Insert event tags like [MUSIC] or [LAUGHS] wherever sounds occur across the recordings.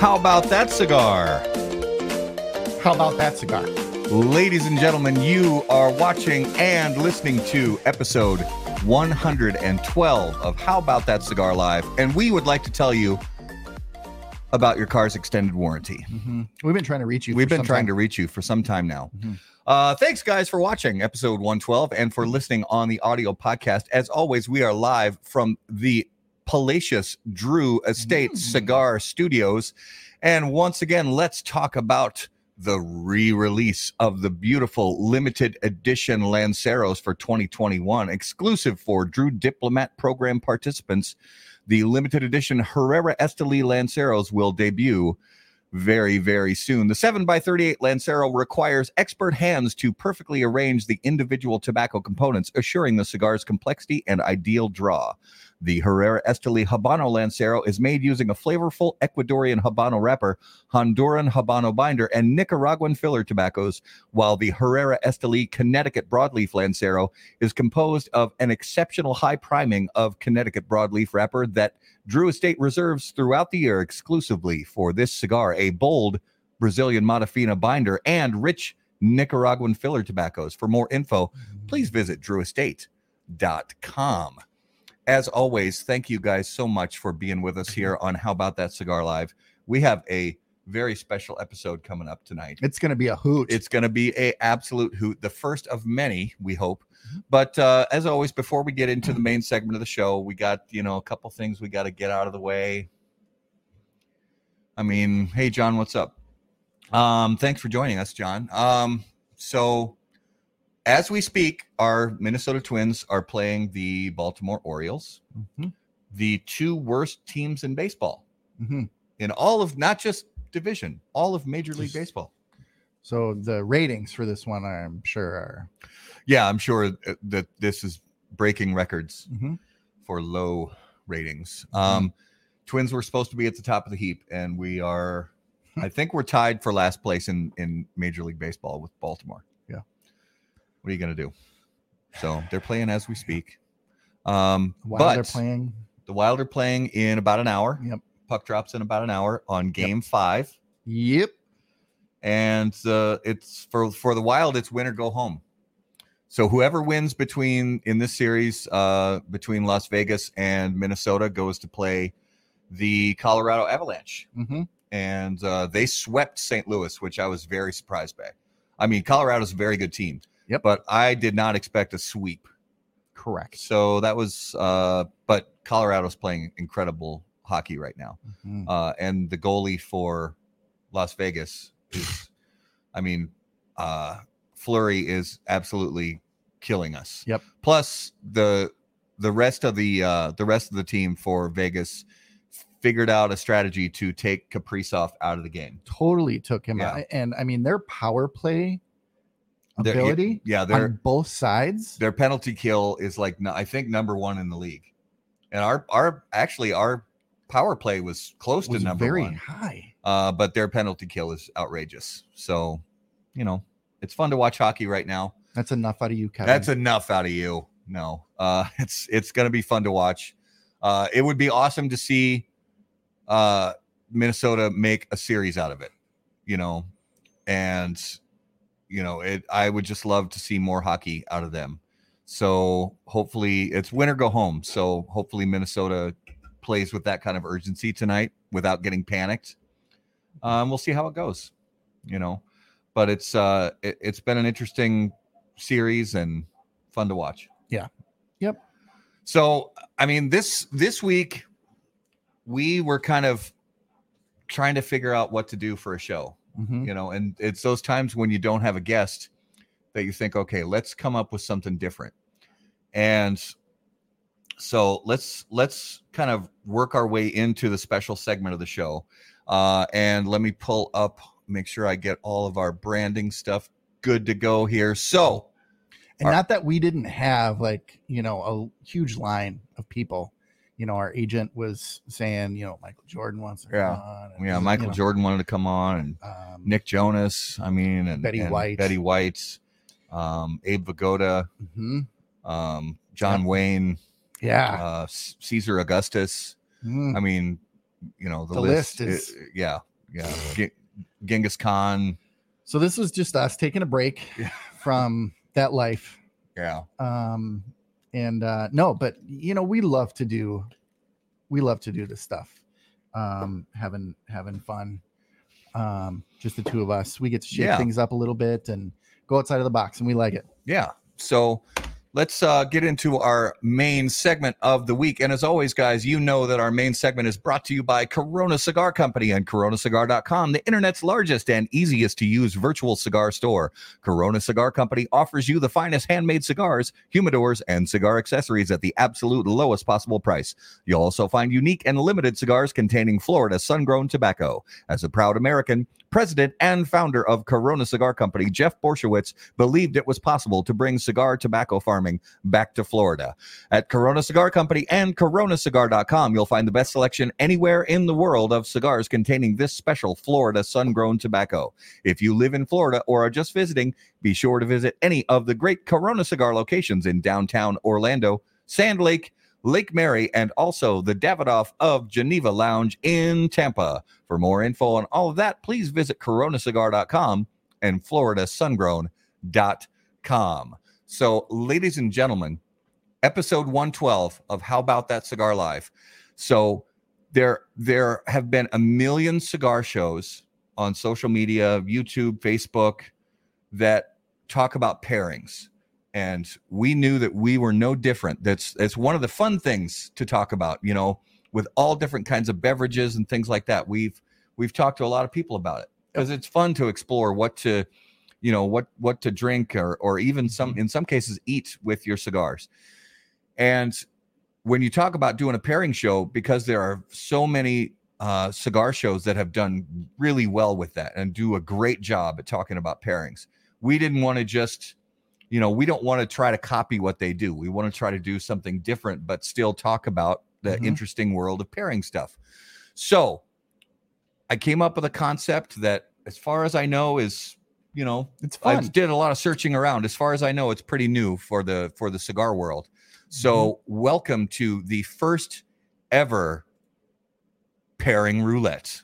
How about that cigar? How about that cigar? Ladies and gentlemen, you are watching and listening to episode 112 of How About That Cigar Live. And we would like to tell you about your car's extended warranty. Mhm. We've been trying to reach you. We've for been some trying time. to reach you for some time now. Mhm. Uh, thanks, guys, for watching episode 112 and for listening on the audio podcast. As always, we are live from the Palacious Drew Estate Mm. Cigar Studios. And once again, let's talk about the re release of the beautiful limited edition Lanceros for 2021, exclusive for Drew Diplomat Program participants. The limited edition Herrera Esteli Lanceros will debut very, very soon. The 7x38 Lancero requires expert hands to perfectly arrange the individual tobacco components, assuring the cigar's complexity and ideal draw. The Herrera Esteli Habano Lancero is made using a flavorful Ecuadorian Habano wrapper, Honduran Habano binder, and Nicaraguan filler tobaccos, while the Herrera Esteli Connecticut Broadleaf Lancero is composed of an exceptional high priming of Connecticut Broadleaf wrapper that Drew Estate reserves throughout the year exclusively for this cigar a bold Brazilian Mata Fina binder and rich Nicaraguan filler tobaccos. For more info, mm-hmm. please visit drewestate.com. As always, thank you guys so much for being with us here [LAUGHS] on How About That Cigar Live. We have a very special episode coming up tonight. It's going to be a hoot. It's going to be a absolute hoot, the first of many, we hope. But uh, as always, before we get into the main segment of the show, we got you know a couple things we got to get out of the way. I mean, hey John, what's up? Um, thanks for joining us, John. Um, so as we speak, our Minnesota Twins are playing the Baltimore Orioles, Mhm. the two worst teams in baseball Mhm. in all of not just division, all of Major League Baseball. So the ratings for this one, I'm sure, are Yeah, I'm sure uh, that this is breaking records Mhm. for low ratings. Um, Twins were supposed to be at the top of the heap, and we are. I think we're tied for last place in in Major League Baseball with Baltimore. What are you gonna do? So they're playing as we speak. Um, while but they're playing. the Wild are playing in about an hour. Yep. Puck drops in about an hour on Game Five, Yep. and uh, it's for for the Wild. It's win or go home. So whoever wins between in this series uh, between Las Vegas and Minnesota goes to play the Colorado Avalanche, hmm and uh, they swept St. Louis, which I was very surprised by. I mean, Colorado's a very good team, Yep. but I did not expect a sweep. Correct. So that was, uh, but Colorado's playing incredible hockey right now. Mhm. Uh, and the goalie for Las Vegas is, I mean, uh, Fleury is absolutely killing us. Yep. Plus the the rest of the uh, the rest of the team for Vegas figured out a strategy to take Kaprizov out of the game. Totally took him Yeah. out. And I mean, their power play ability yeah, their on both sides. their penalty kill is like I think number one in the league, and our our actually our power play was close was to number very one. high. uh, but their penalty kill is outrageous. So, you know, it's fun to watch hockey right now. That's enough out of you, Kevin. That's enough out of you. No, uh, [LAUGHS] it's it's going to be fun to watch. Uh, it would be awesome to see uh, Minnesota make a series out of it. You know, and you know, it. I would just love to see more hockey out of them. So hopefully, it's win or go home. So hopefully, Minnesota plays with that kind of urgency tonight without getting panicked. Um, we'll see how it goes. You know, but it's uh, it, it's been an interesting series and fun to watch. Yeah. Yep. So, I mean, this this week we were kind of trying to figure out what to do for a show, Mhm. you know, and it's those times when you don't have a guest that you think, okay, let's come up with something different. And so let's let's kind of work our way into the special segment of the show. Uh, and let me pull up, make sure I get all of our branding stuff good to go here. So, And Our- not that we didn't have like, you know, a huge line of people. You know, our agent was saying, you know, Michael Jordan wants to Yeah. come on. and, yeah, you Michael know, Jordan wanted to come on, and um, Nick Jonas, I mean, and Betty and White. Betty White, um, Abe Vigoda, mhm. um, John Yep. Wayne, Yeah. uh, Caesar Augustus. Mm. I mean, you know, the, The list, list is- i- yeah, yeah. G- Genghis Khan. So this was just us taking a break Yeah. from that life. Yeah. Um, and uh, no, but you know, we love to do, we love to do this stuff. Um, having having fun. Um, just the two of us. We get to shake Yeah. things up a little bit and go outside of the box, and we like it. Yeah. So let's uh, get into our main segment of the week. And as always, guys, you know that our main segment is brought to you by Corona Cigar Company and coronacigar.com, the internet's largest and easiest to use virtual cigar store. Corona Cigar Company offers you the finest handmade cigars, humidors, and cigar accessories at the absolute lowest possible price. You'll also find unique and limited cigars containing Florida sun grown tobacco. As a proud American, president and founder of Corona Cigar Company, Jeff Borysiewicz, believed it was possible to bring cigar tobacco farming back to Florida. At Corona Cigar Company and coronacigar.com, you'll find the best selection anywhere in the world of cigars containing this special Florida sun grown tobacco. If you live in Florida or are just visiting, be sure to visit any of the great Corona Cigar locations in downtown Orlando, Sand Lake, Lake Mary, and also the Davidoff of Geneva Lounge in Tampa. For more info on all of that, please visit coronacigar.com and floridasungrown.com. So, ladies and gentlemen, episode 112 of How About That Cigar Live. So, there there have been a million cigar shows on social media, YouTube, Facebook that talk about pairings. And we knew that we were no different. That's it's one of the fun things to talk about, you know, with all different kinds of beverages and things like that. We've we've talked to a lot of people about it because it's fun to explore what to you know what what to drink or or even some in some cases eat with your cigars and when you talk about doing a pairing show because there are so many uh, cigar shows that have done really well with that and do a great job at talking about pairings we didn't want to just you know we don't want to try to copy what they do we want to try to do something different but still talk about the Mhm. interesting world of pairing stuff so i came up with a concept that as far as i know is you know It's fun. I did a lot of searching around. As far as I know, it's pretty new for the for the cigar world. So, Mm-hmm. welcome to the first ever pairing roulette.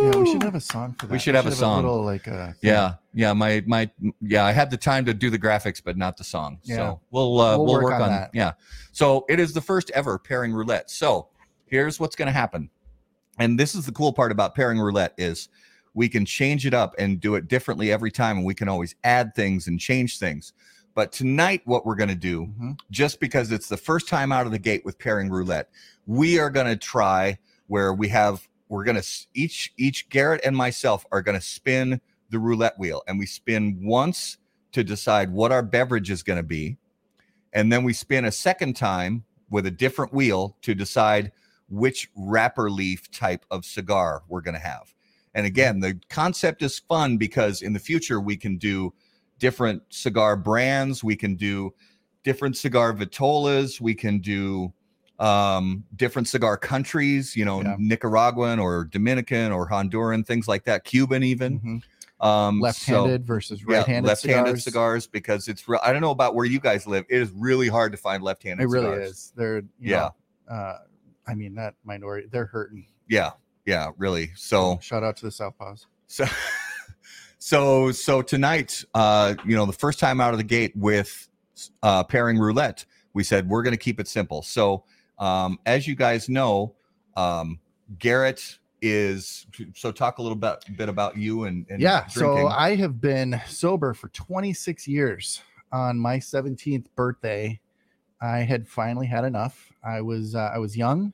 Yeah, we should have a song for that. We should have a song. little, like uh, Yeah, yeah. My my yeah. I had the time to do the graphics, but not the song. Yeah. So we'll uh, We'll we'll, work work, on on, that. Yeah. So it is the first ever pairing roulette. So here's what's going to happen, and this is the cool part about pairing roulette is we can change it up and do it differently every time, and we can always add things and change things. But tonight, what we're going to do mhm. just because it's the first time out of the gate with pairing roulette we are going to try where we have we're going to each each garrett and myself are going to spin the roulette wheel and we spin once to decide what our beverage is going to be and then we spin a second time with a different wheel to decide which wrapper leaf type of cigar we're going to have and mm-hmm. again the concept is fun because in the future we can do different cigar brands we can do different cigar vitolas. We can do um, different cigar countries, you know, Yeah. Nicaraguan or Dominican or Honduran, things like that, Cuban even. Mhm. Um, left-handed versus right-handed left-handed cigars. cigars. because it's real. I don't know about where you guys live. It is really hard to find left-handed. Cigars. It really cigars. is. They're you Yeah. Know, uh, I mean that minority. They're hurting. Yeah, yeah, really. So shout out to the Southpaws. So, [LAUGHS] so, so tonight, uh, you know, the first time out of the gate with uh, pairing roulette, we said we're going to keep it simple. So, um, as you guys know, um, Garrett is. So, talk a little bit, bit about you and, and yeah. So. I have been sober for 26 years. On my 17th birthday, I had finally had enough. I was uh, I was young,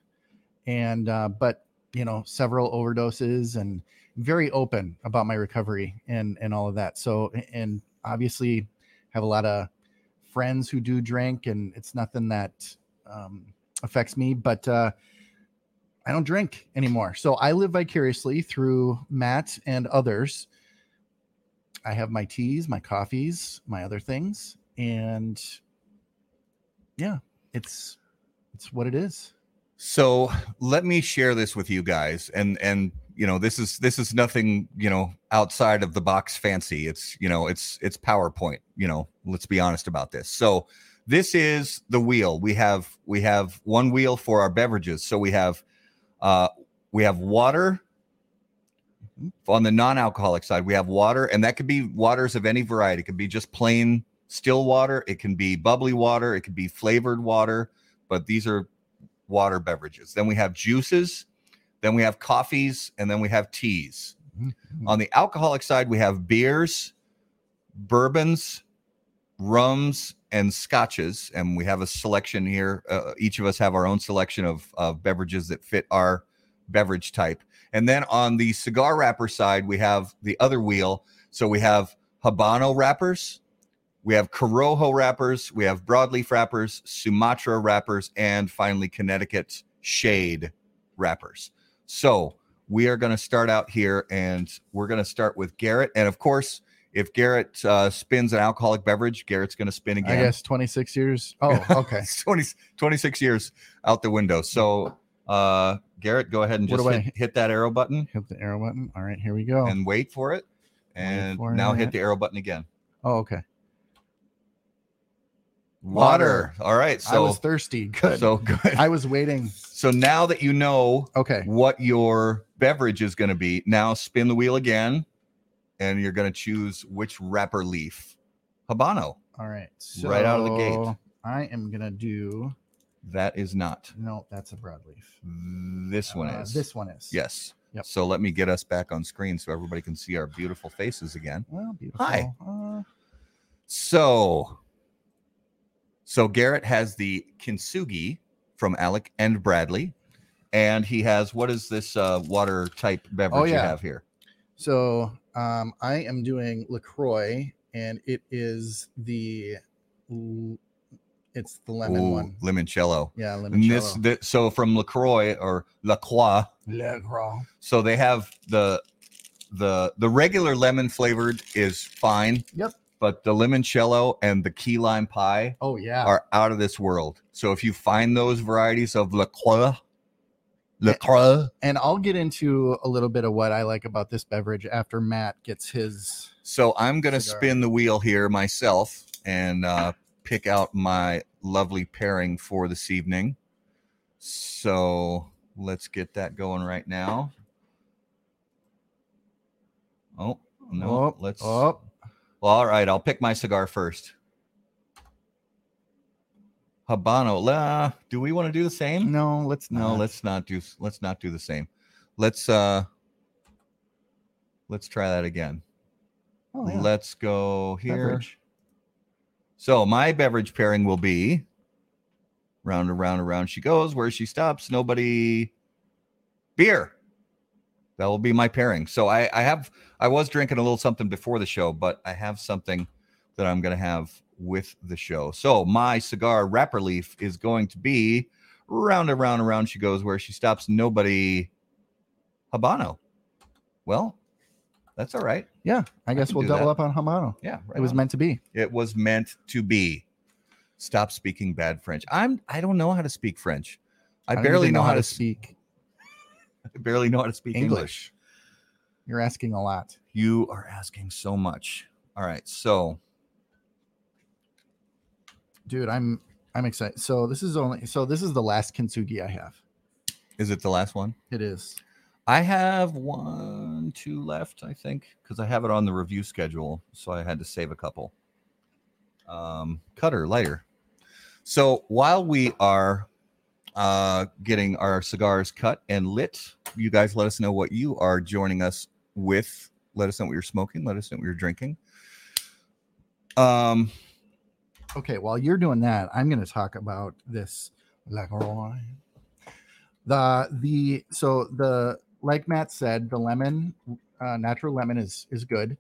and uh, but you know several overdoses and very open about my recovery and and all of that. So and obviously have a lot of friends who do drink, and it's nothing that um, affects me. But uh, I don't drink anymore. So I live vicariously through Matt and others. I have my teas, my coffees, my other things, and yeah, it's it's what it is. So let me share this with you guys, and and you know this is this is nothing you know outside of the box fancy. It's you know it's it's PowerPoint. You know, let's be honest about this. So this is the wheel. We have we have one wheel for our beverages. So we have uh we have water, On the non-alcoholic side, we have water, and that could be waters of any variety. It could be just plain still water. It can be bubbly water. It could be flavored water. But these are water beverages. Then we have juices. Then we have coffees, and then we have teas. Mhm. On the alcoholic side, we have beers, bourbons, rums, and scotches. And we have a selection here. Uh, each of us have our own selection of, of beverages that fit our beverage type. And then on the cigar wrapper side, we have the other wheel. So we have Habano wrappers, we have Corojo wrappers, we have broadleaf wrappers, Sumatra wrappers, and finally Connecticut shade wrappers. So we are going to start out here and we're going to start with Garrett. And of course, if Garrett uh, spins an alcoholic beverage, Garrett's going to spin again. I guess 26 years. [LAUGHS] Oh, okay. It's 20, 26 years out the window. So, uh, Garrett, go ahead and just hit, hit that arrow button Hit the arrow button. All right, here we go. and wait for it. And for now it. hit the arrow button again. oh, okay. Water. Water. All right. I So, was thirsty. Good. so good. I was waiting. So now that you know Okay. what your beverage is going to be, now spin the wheel again and you're going to choose which wrapper leaf. Habano. All So right. Right out of the gate. I am gonna do. That is not. No, that's a broadleaf. This one Uh, is. This one is. Yes. Yep. So let me get us back on screen so everybody can see our beautiful faces again. Well, beautiful. Hi. Uh, So, so Garrett has the kintsugi from Alec and Bradley, and he has what is this uh, water type beverage you yeah. have here? So um, I am doing Lacroix, and it is the. It's the lemon Ooh, one. limoncello. Yeah, And lemon. this, so from Lacroix or Lacroix, Lacroix. so they have the the the regular lemon flavored is fine. Yep. But the limoncello and the key lime pie Oh yeah. are out of this world. So if you find those varieties of Lacroix, Lacroix. and I'll get into a little bit of what I like about this beverage after Matt gets his. So I'm gonna spin the wheel here myself and uh, pick out my lovely pairing for this evening. So let's get that going right now. Oh no, Oh, let's. Oh, Well, all right, I'll pick my cigar first. Habano. La, do we want to do the same? no, let's No, let's not do let's not do the same. Let's uh let's try that again. Oh, yeah. Let's go here. Beverage. So my beverage pairing will be round and round and round she goes. Where she stops, nobody beer. That will be my pairing. So I, I have I was drinking a little something before the show, but I have something that I'm gonna have with the show. So my cigar wrapper leaf is going to be round and round and round she goes. Where she stops, nobody Habano. Well, that's all right. Yeah, I guess we'll do double that. up on Habano. Yeah, right It was on. meant to be. It was meant to be. Stop speaking bad French. I'm I don't know how to speak French. I, don't barely even know, how to speak. speak [LAUGHS] I barely know how to speak English. English. You're asking a lot. You are asking so much. All right, so Dude, I'm I'm excited. So this is only so this is the last kintsugi I have. is it the last one? It is. I have one, two left, I think, because I have it on the review schedule, so I had to save a couple. Um, cutter lighter. So while we are uh, getting our cigars cut and lit, you guys let us know what you are joining us with. Let us know what you're smoking. Let us know what you're drinking. Um, Okay, while you're doing that, I'm going to talk about this Lacroix. The the so the like Matt said, the lemon, uh, natural lemon is is good.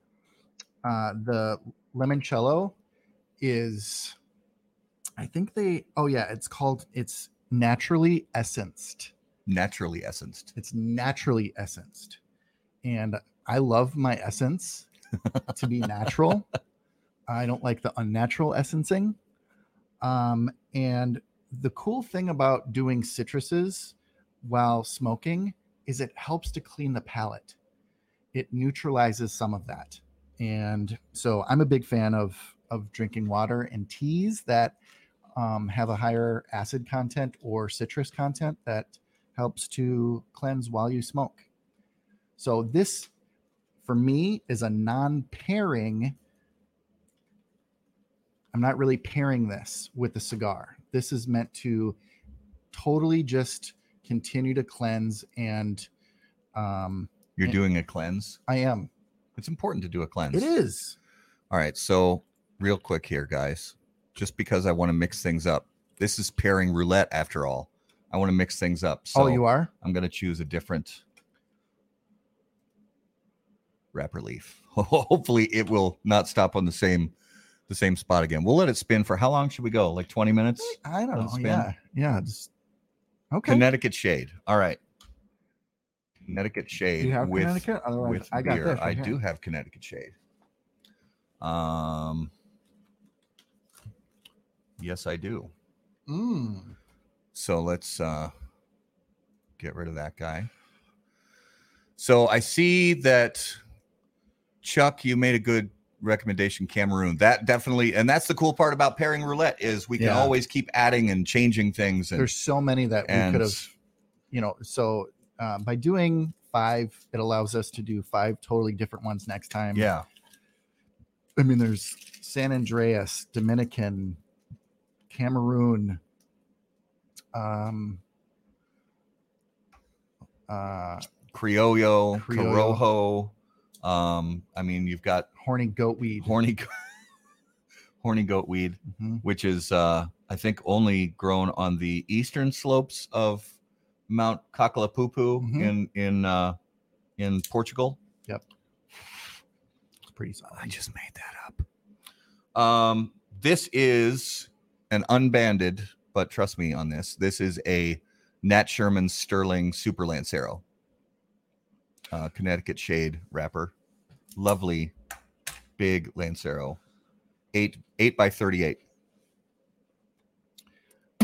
Uh, the limoncello is, I think they. Oh yeah, it's called. It's naturally essenced. naturally essenced. It's naturally essenced, and I love my essence to be natural. [LAUGHS] I don't like the unnatural essencing. Um, and the cool thing about doing citruses while smoking is it helps to clean the palate. It neutralizes some of that. And so I'm a big fan of of drinking water and teas that um, have a higher acid content or citrus content that helps to cleanse while you smoke. So this for me is a non-pairing. I'm not really pairing this with the cigar. This is meant to totally just continue to cleanse and um You're And- doing a cleanse. I am. It's important to do a cleanse. It is. All right. So, real quick here, guys, just because I want to mix things up. This is pairing roulette after all. I want to mix things up. So oh, you are? I'm going to choose a different wrapper leaf. [LAUGHS] Hopefully, it will not stop on the same the same spot again. We'll let it spin for how long should we go? Like 20 minutes? I don't know. Yeah. Yeah. Just, okay. Connecticut shade. All right. Connecticut shade Do you have with Connecticut? Otherwise, with I got beer. I do have Connecticut shade. Um Yes, I do. Mm. So let's uh get rid of that guy. So I see that Chuck, you made a good recommendation, Cameroon. That definitely, and that's the cool part about pairing roulette is we can Yeah. always keep adding and changing things. And There's so many that we could have, you know. So uh, by doing five, it allows us to do five totally different ones next time. yeah, I mean, there's San Andrés, Dominican, Cameroon, um, uh, Criollo, Criollo. Corojo. Um, I mean, you've got horny goatweed. horny, go- [LAUGHS] horny goatweed, Mhm. which is uh, I think only grown on the eastern slopes of Mount Kakalapupu Mhm. in in uh, in Portugal. Yep, it's pretty solid. I just made that up. Um, this is an unbanded, but trust me on this. This is a Nat Sherman Sterling Super Lancero, uh, Connecticut shade wrapper. Lovely, big Lancero, eight eight by thirty eight.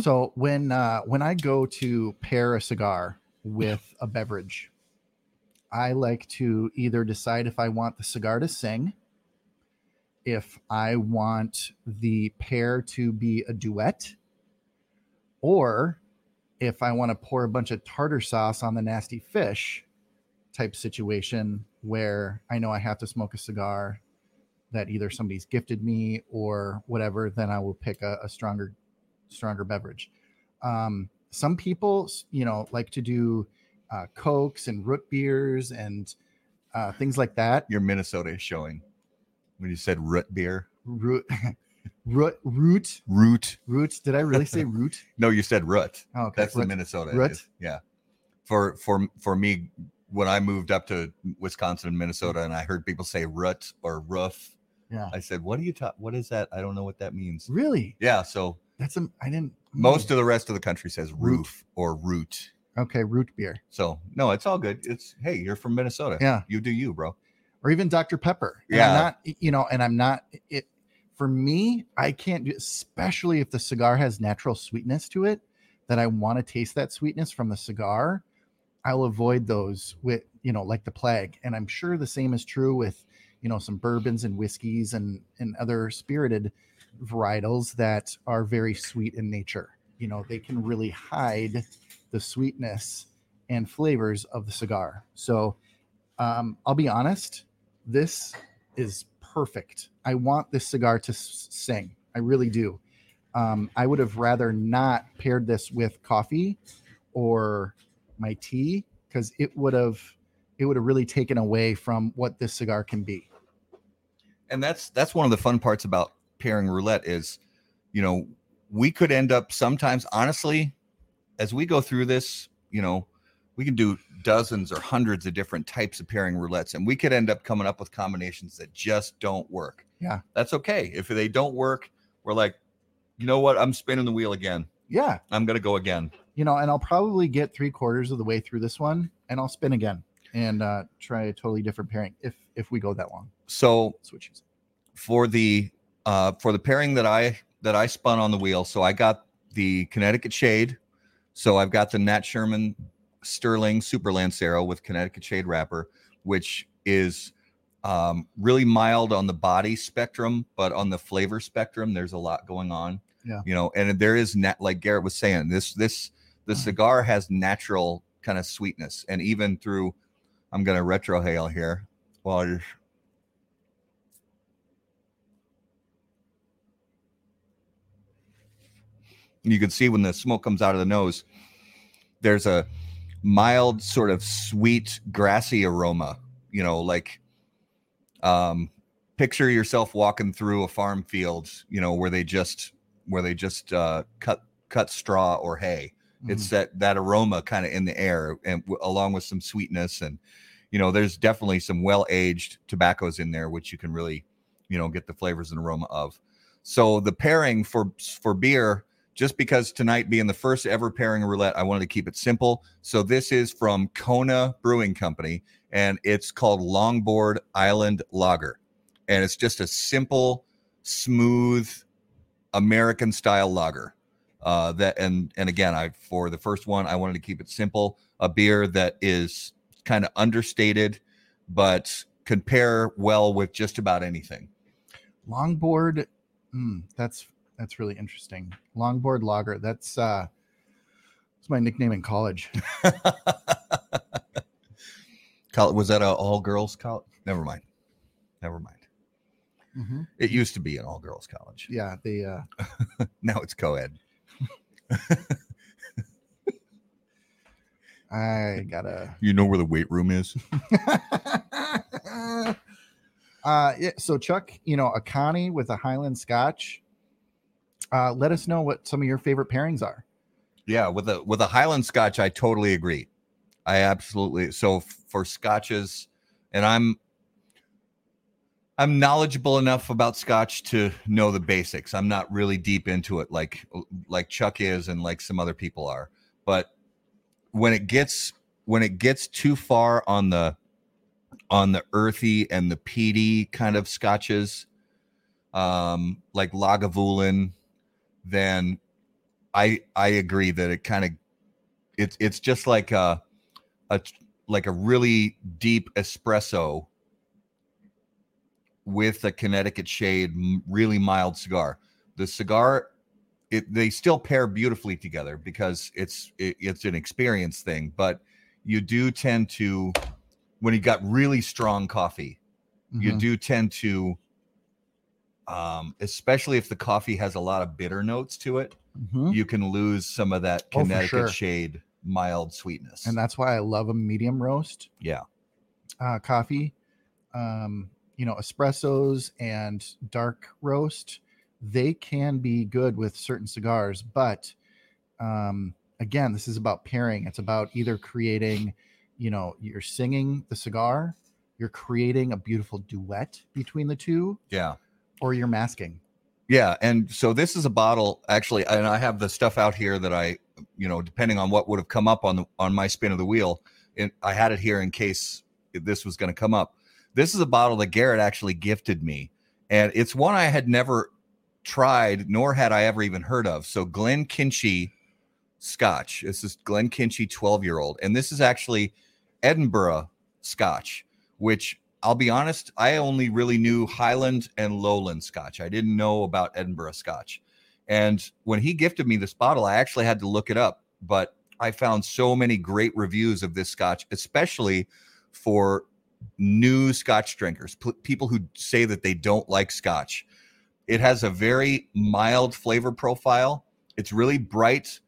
So when uh, when I go to pair a cigar with a beverage, I like to either decide if I want the cigar to sing, if I want the pair to be a duet, or if I want to pour a bunch of tartar sauce on the nasty fish type situation where I know I have to smoke a cigar that either somebody's gifted me or whatever, then I will pick a, a stronger stronger beverage. Um, some people, you know, like to do uh, cokes and root beers and uh, things like that. Your Minnesota is showing when you said root beer. Root, [LAUGHS] root, root, Root. root. Did I really say [LAUGHS] root? No, you said root. Oh, okay. That's the. Minnesota. root? is- Yeah. For for for me, when I moved up to Wisconsin and Minnesota, and I heard people say root or roof, Yeah. I said, "What are you ta- What is that? I don't know what that means." Really? Yeah. So That's a. I didn't. most of the rest of the country says Root. roof or root. Okay, root beer So no, it's all good. It's hey, you're from Minnesota. Yeah. You do you, bro. or even Dr Pepper. And Yeah. I'm not. You know, and I'm not. It for me. I can't do, especially if the cigar has natural sweetness to it. That I want to taste that sweetness from the cigar. I'll avoid those with you know like the plague, and I'm sure the same is true with you know some bourbons and whiskeys and and other spirited varietals that are very sweet in nature. You know they can really hide the sweetness and flavors of the cigar. So um, I'll be honest, this is perfect. I want this cigar to s- sing. I really do. Um, I would have rather not paired this with coffee or my tea because it would have it would have really taken away from what this cigar can be. and that's that's one of the fun parts about pairing roulette is you know we could end up sometimes honestly as we go through this you know we can do dozens or hundreds of different types of pairing roulettes and we could end up coming up with combinations that just don't work. Yeah. that's okay. If they don't work we're like you know what? I'm spinning the wheel again. Yeah, i'm gonna go again you know, and I'll probably get three quarters of the way through this one, and I'll spin again and uh, try a totally different pairing if if we go that long. so Switches. for the uh for the pairing that I that I spun on the wheel. So I got the Connecticut Shade. So I've got the Nat Sherman Sterling Super Lancero with Connecticut Shade wrapper, which is um, really mild on the body spectrum, but on the flavor spectrum, there's a lot going on. Yeah. You know, and there is nat like Garrett was saying, this this the cigar has natural kind of sweetness, and even through I'm gonna retrohale here. Well, I just- you can see when the smoke comes out of the nose, there's a mild, sort of sweet, grassy aroma. You know, like um, picture yourself walking through a farm field, you know, where they just where they just uh, cut cut straw or hay. It's mm-hmm. that that aroma kind of in the air, and w- along with some sweetness, and you know, there's definitely some well aged tobaccos in there, which you can really, you know, get the flavors and aroma of. So the pairing for for beer, just because tonight being the first ever pairing roulette, I wanted to keep it simple. So this is from Kona Brewing Company, and it's called Longboard Island Lager, and it's just a simple, smooth American style lager. Uh, that and and again, I for the first one, I wanted to keep it simple. A beer that is kind of understated, but can pair well with just about anything. longboard mm, that's that's really interesting longboard lager that's uh that's my nickname in college [LAUGHS] was that a all girls college? Never mind. Never mind. Mhm. It used to be an all girls college. yeah they uh [LAUGHS] Now it's co ed. [LAUGHS] i gotta You know where the weight room is? [LAUGHS] uh yeah so chuck you know a connie with a highland scotch uh let us know what some of your favorite pairings are Yeah, with a with a Highland Scotch, I totally agree. I absolutely so f- for scotches, and I'm I'm knowledgeable enough about Scotch to know the basics. I'm not really deep into it like like Chuck is and like some other people are. But when it gets when it gets too far on the on the earthy and the peaty kind of scotches, um, like Lagavulin, then I I agree that it kind of it's it's just like a a like a really deep espresso with a Connecticut shade, really mild cigar. The cigar, it they still pair beautifully together because it's it, it's an experience thing. But you do tend to when you got really strong coffee, you Mhm. do tend to um especially if the coffee has a lot of bitter notes to it Mhm. you can lose some of that Oh, Connecticut sure. shade mild sweetness. and that's why i love a medium roast yeah, uh, coffee, um, you know, espressos and dark roast, they can be good with certain cigars. But um, again, this is about pairing. It's about either creating, you know, you're singing the cigar, you're creating a beautiful duet between the two, yeah, or you're masking. yeah. And so this is a bottle actually, and I have the stuff out here that I, you know, depending on what would have come up on the on my spin of the wheel, and I had it here in case this was going to come up. This is a bottle that Garrett actually gifted me, and it's one I had never tried, nor had I ever even heard of. So Glenkinchie Scotch. This is Glenkinchie 12 year old, and this is actually Edinburgh Scotch, which I'll be honest, I only really knew Highland and Lowland Scotch. I didn't know about Edinburgh Scotch. And when he gifted me this bottle, I actually had to look it up, but I found so many great reviews of this Scotch, especially for new Scotch drinkers, p- people who say that they don't like Scotch. It has a very mild flavor profile. It's really bright,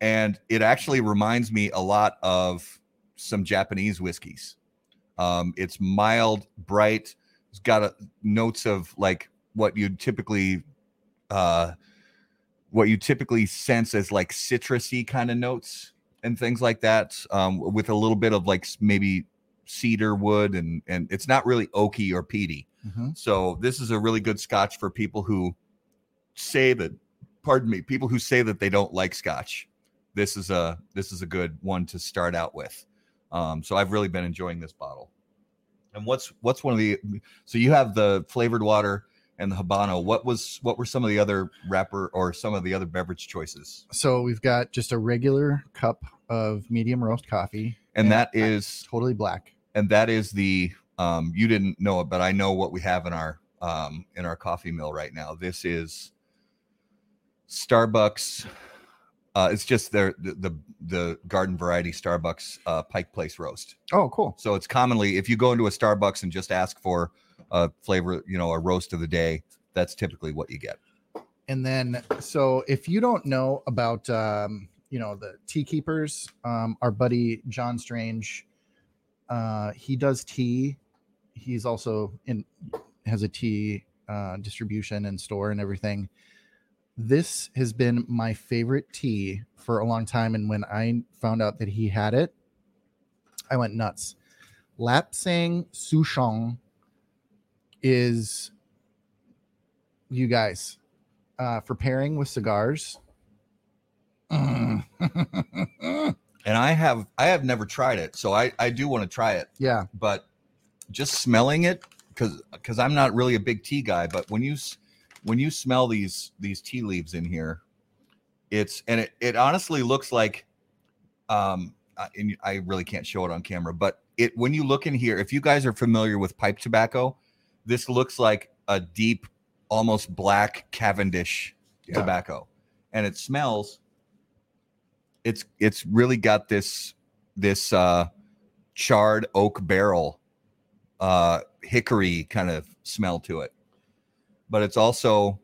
and it actually reminds me a lot of some Japanese whiskeys. Um, it's mild, bright. It's got a, notes of like what you'd typically, uh, what you typically sense as like citrusy kind of notes and things like that, um, with a little bit of like maybe cedar wood and and it's not really oaky or peaty. Mhm. So this is a really good scotch for people who say that pardon me, people who say that they don't like scotch. This is a this is a good one to start out with. Um, so I've really been enjoying this bottle. And what's what's one of the so you have the flavored water and the habano. What was what were some of the other wrapper or some of the other beverage choices? So we've got just a regular cup of medium roast coffee, And that I- totally black. And that is the um you didn't know it but i know what we have in our um in our coffee mill right now this is starbucks Uh, it's just their the, the the garden variety Starbucks uh, Pike Place roast. Oh, cool. So it's commonly if you go into a Starbucks and just ask for a flavor, you know, a roast of the day, that's typically what you get. And then, so if you don't know about, um, you know, the tea keepers, um, our buddy John Strange, uh, he does tea. He's also in has a tea uh, distribution and store and everything. This has been my favorite tea for a long time, and when I found out that he had it, I went nuts. Lapsang Souchong is you guys uh, for pairing with cigars. [LAUGHS] And I have I have never tried it, so I I do want to try it. yeah, But just smelling it, because because I'm not really a big tea guy, but when you when you smell these these tea leaves in here, it's and it it honestly looks like, um, I- and I really can't show it on camera, but it when you look in here, if you guys are familiar with pipe tobacco, this looks like a deep, almost black Cavendish Yeah. tobacco, and it smells. It's it's really got this this uh, charred oak barrel, uh, hickory kind of smell to it, but it's also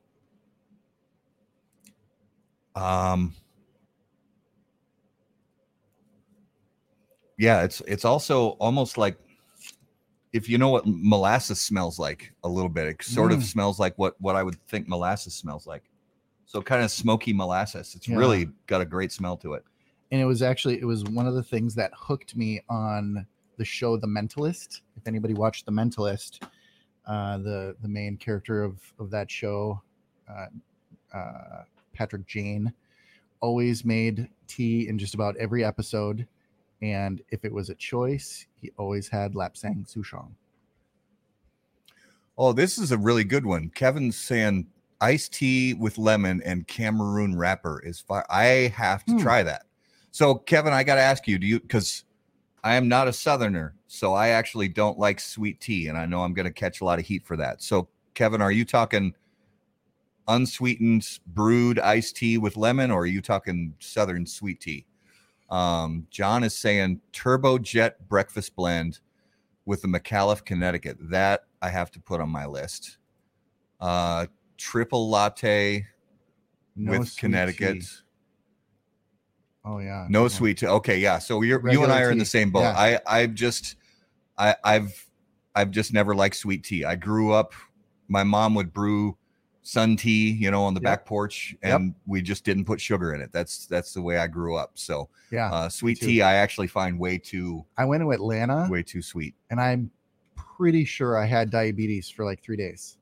um yeah it's it's also almost like if you know what molasses smells like a little bit it sort of Mm. smells like what what i would think molasses smells like so kind of smoky molasses it's Yeah. really got a great smell to it and it was actually it was one of the things that hooked me on the show The Mentalist. If anybody watched The Mentalist, uh, the the main character of of that show, uh, uh, Patrick Jane, always made tea in just about every episode, and if it was a choice, he always had Lapsang Souchong. oh this is a really good one kevin's saying iced tea with lemon and cameroon wrapper is fire i have to Hmm. try that so kevin i gotta ask you do you because i am not a southerner so i actually don't like sweet tea and i know i'm gonna catch a lot of heat for that. So kevin are you talking unsweetened brewed iced tea with lemon or are you talking southern sweet tea? Um, john is saying turbo jet breakfast blend with the mcalif connecticut. That i have to put on my list. Uh, triple latte No with connecticut tea. Oh yeah, no yeah. sweet tea. Okay, yeah. So you're, you and I are in the same boat. yeah. I I've just I I've I've just never liked sweet tea. I grew up. My mom would brew sun tea, you know, on the Yep. back porch, Yep. and we just didn't put sugar in it. That's that's the way I grew up. So Yeah, uh, sweet tea, I actually find way too I went to Atlanta, way too sweet. and I'm pretty sure I had diabetes for like three days.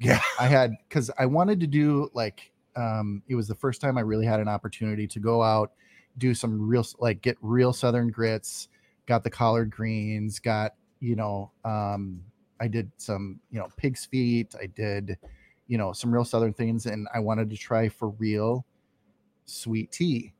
Yeah. I had because I wanted to do like um it was the first time I really had an opportunity to go out, do some real like get real southern grits, got the collard greens, got you know, um I did some, you know, pig's feet, I did, you know, some real southern things, and I wanted to try for real sweet tea.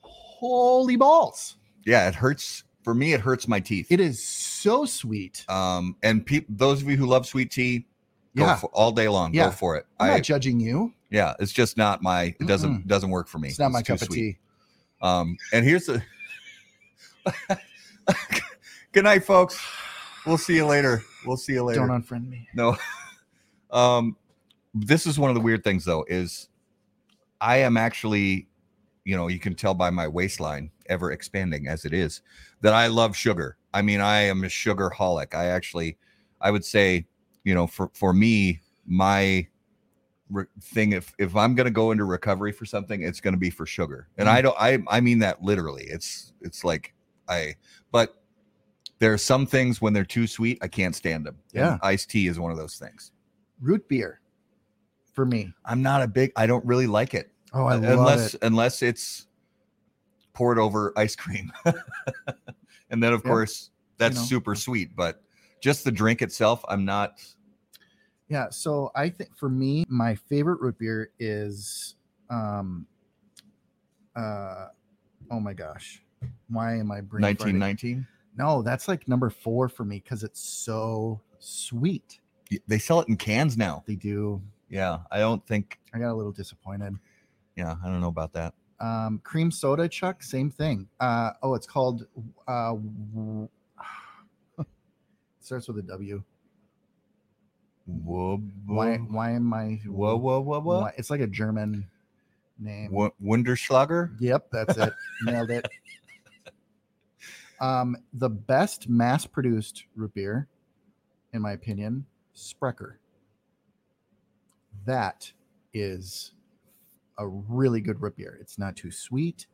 Holy balls. Yeah, it hurts for me. It hurts my teeth. It is so sweet. um, and peop those of you who love sweet tea, Yeah. for all day long. Yeah. Go for it. I'm I not judging you. yeah, it's just not my. It doesn't doesn't work for me. It's not my too cup of tea. Um, and here's the [LAUGHS] good night, folks. We'll see you later. We'll see you later. Don't unfriend me. no. [LAUGHS] Um, this is one of the weird things though, is I am actually, you know, you can tell by my waistline ever expanding as it is that I love sugar. I mean, I am a sugar holic. I actually, I would say, you know, for for me, my re- thing if if I'm going to go into recovery for something, it's going to be for sugar. And I mm. don't I I mean that literally. It's it's like I but there are some things when they're too sweet, I can't stand them. Yeah. iced tea is one of those things. Root beer for me. I'm not a big I don't really like it. Oh, I love unless it. unless it's poured over ice cream. [LAUGHS] and then of Yeah. course that's know. super sweet, but just the drink itself, I'm not Yeah. So I think for me, my favorite root beer is um uh oh my gosh. Why am I bringing 1919. No, that's like number four for me because it's so sweet. They sell it in cans now. They do. Yeah, I don't think I got a little disappointed. Yeah, I don't know about that. Um, cream soda, Chuck, same thing. Uh, oh, it's called. Uh, [SIGHS] starts with a W. Whoa, Why? Why am I? whoa, whoa, whoa, whoa. why- It's like a German name. Wo- Wunderschlager. Yep, that's it. Nailed it. [LAUGHS] Um, the best mass-produced root beer, in my opinion, Sprecher. That is a really good root beer. It's not too sweet,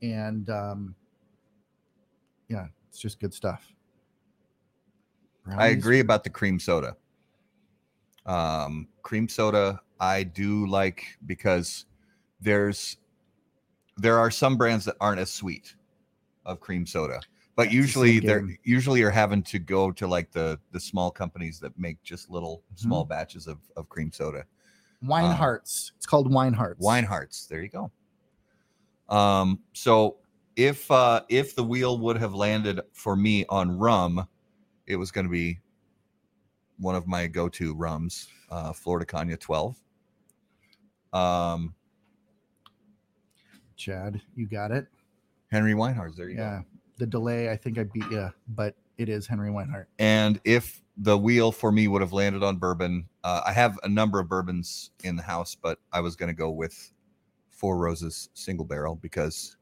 and um, yeah, it's just good stuff. I Brownies- agree about the cream soda. Um, cream soda, I do like because there's there are some brands that aren't as sweet of cream soda, but Yeah, it's the usually they're usually you're having to go to like the the small companies that make just little Mm-hmm. small batches of of cream soda. Wine um, Hearts. It's called Wine Hearts. Wine Hearts. There you go. Um, so if uh if the wheel would have landed for me on rum, it was going to be one of my go-to rums, uh, Flor de Caña 12. Um, Chad, you got it. Henry Weinhard. There you Yeah. go. The delay, I think I beat you, but it is Henry Weinhard. And if the wheel for me would have landed on bourbon, uh, I have a number of bourbons in the house, but I was going to go with Four Roses single barrel because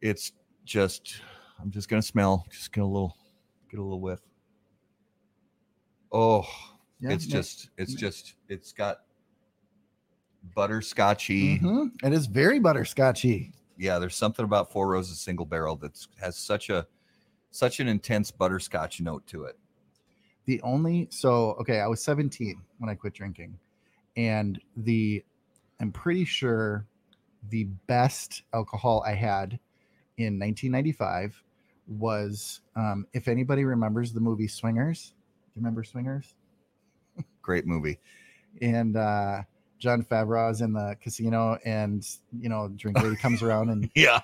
it's just I'm just going to smell, just get a little get a little whiff. Oh, Yeah, it's yeah. just it's just it's got butterscotchy. Mhm. It is very butterscotchy. Yeah, there's something about Four Roses single barrel that has such a such an intense butterscotch note to it. The only so okay, I was 17 when I quit drinking, and the I'm pretty sure the best alcohol I had in 1995 was um, if anybody remembers the movie Swingers. Do you remember Swingers? Great movie. And uh, Jon Favreau is in the casino, and you know, drink lady comes around and [LAUGHS] Yeah.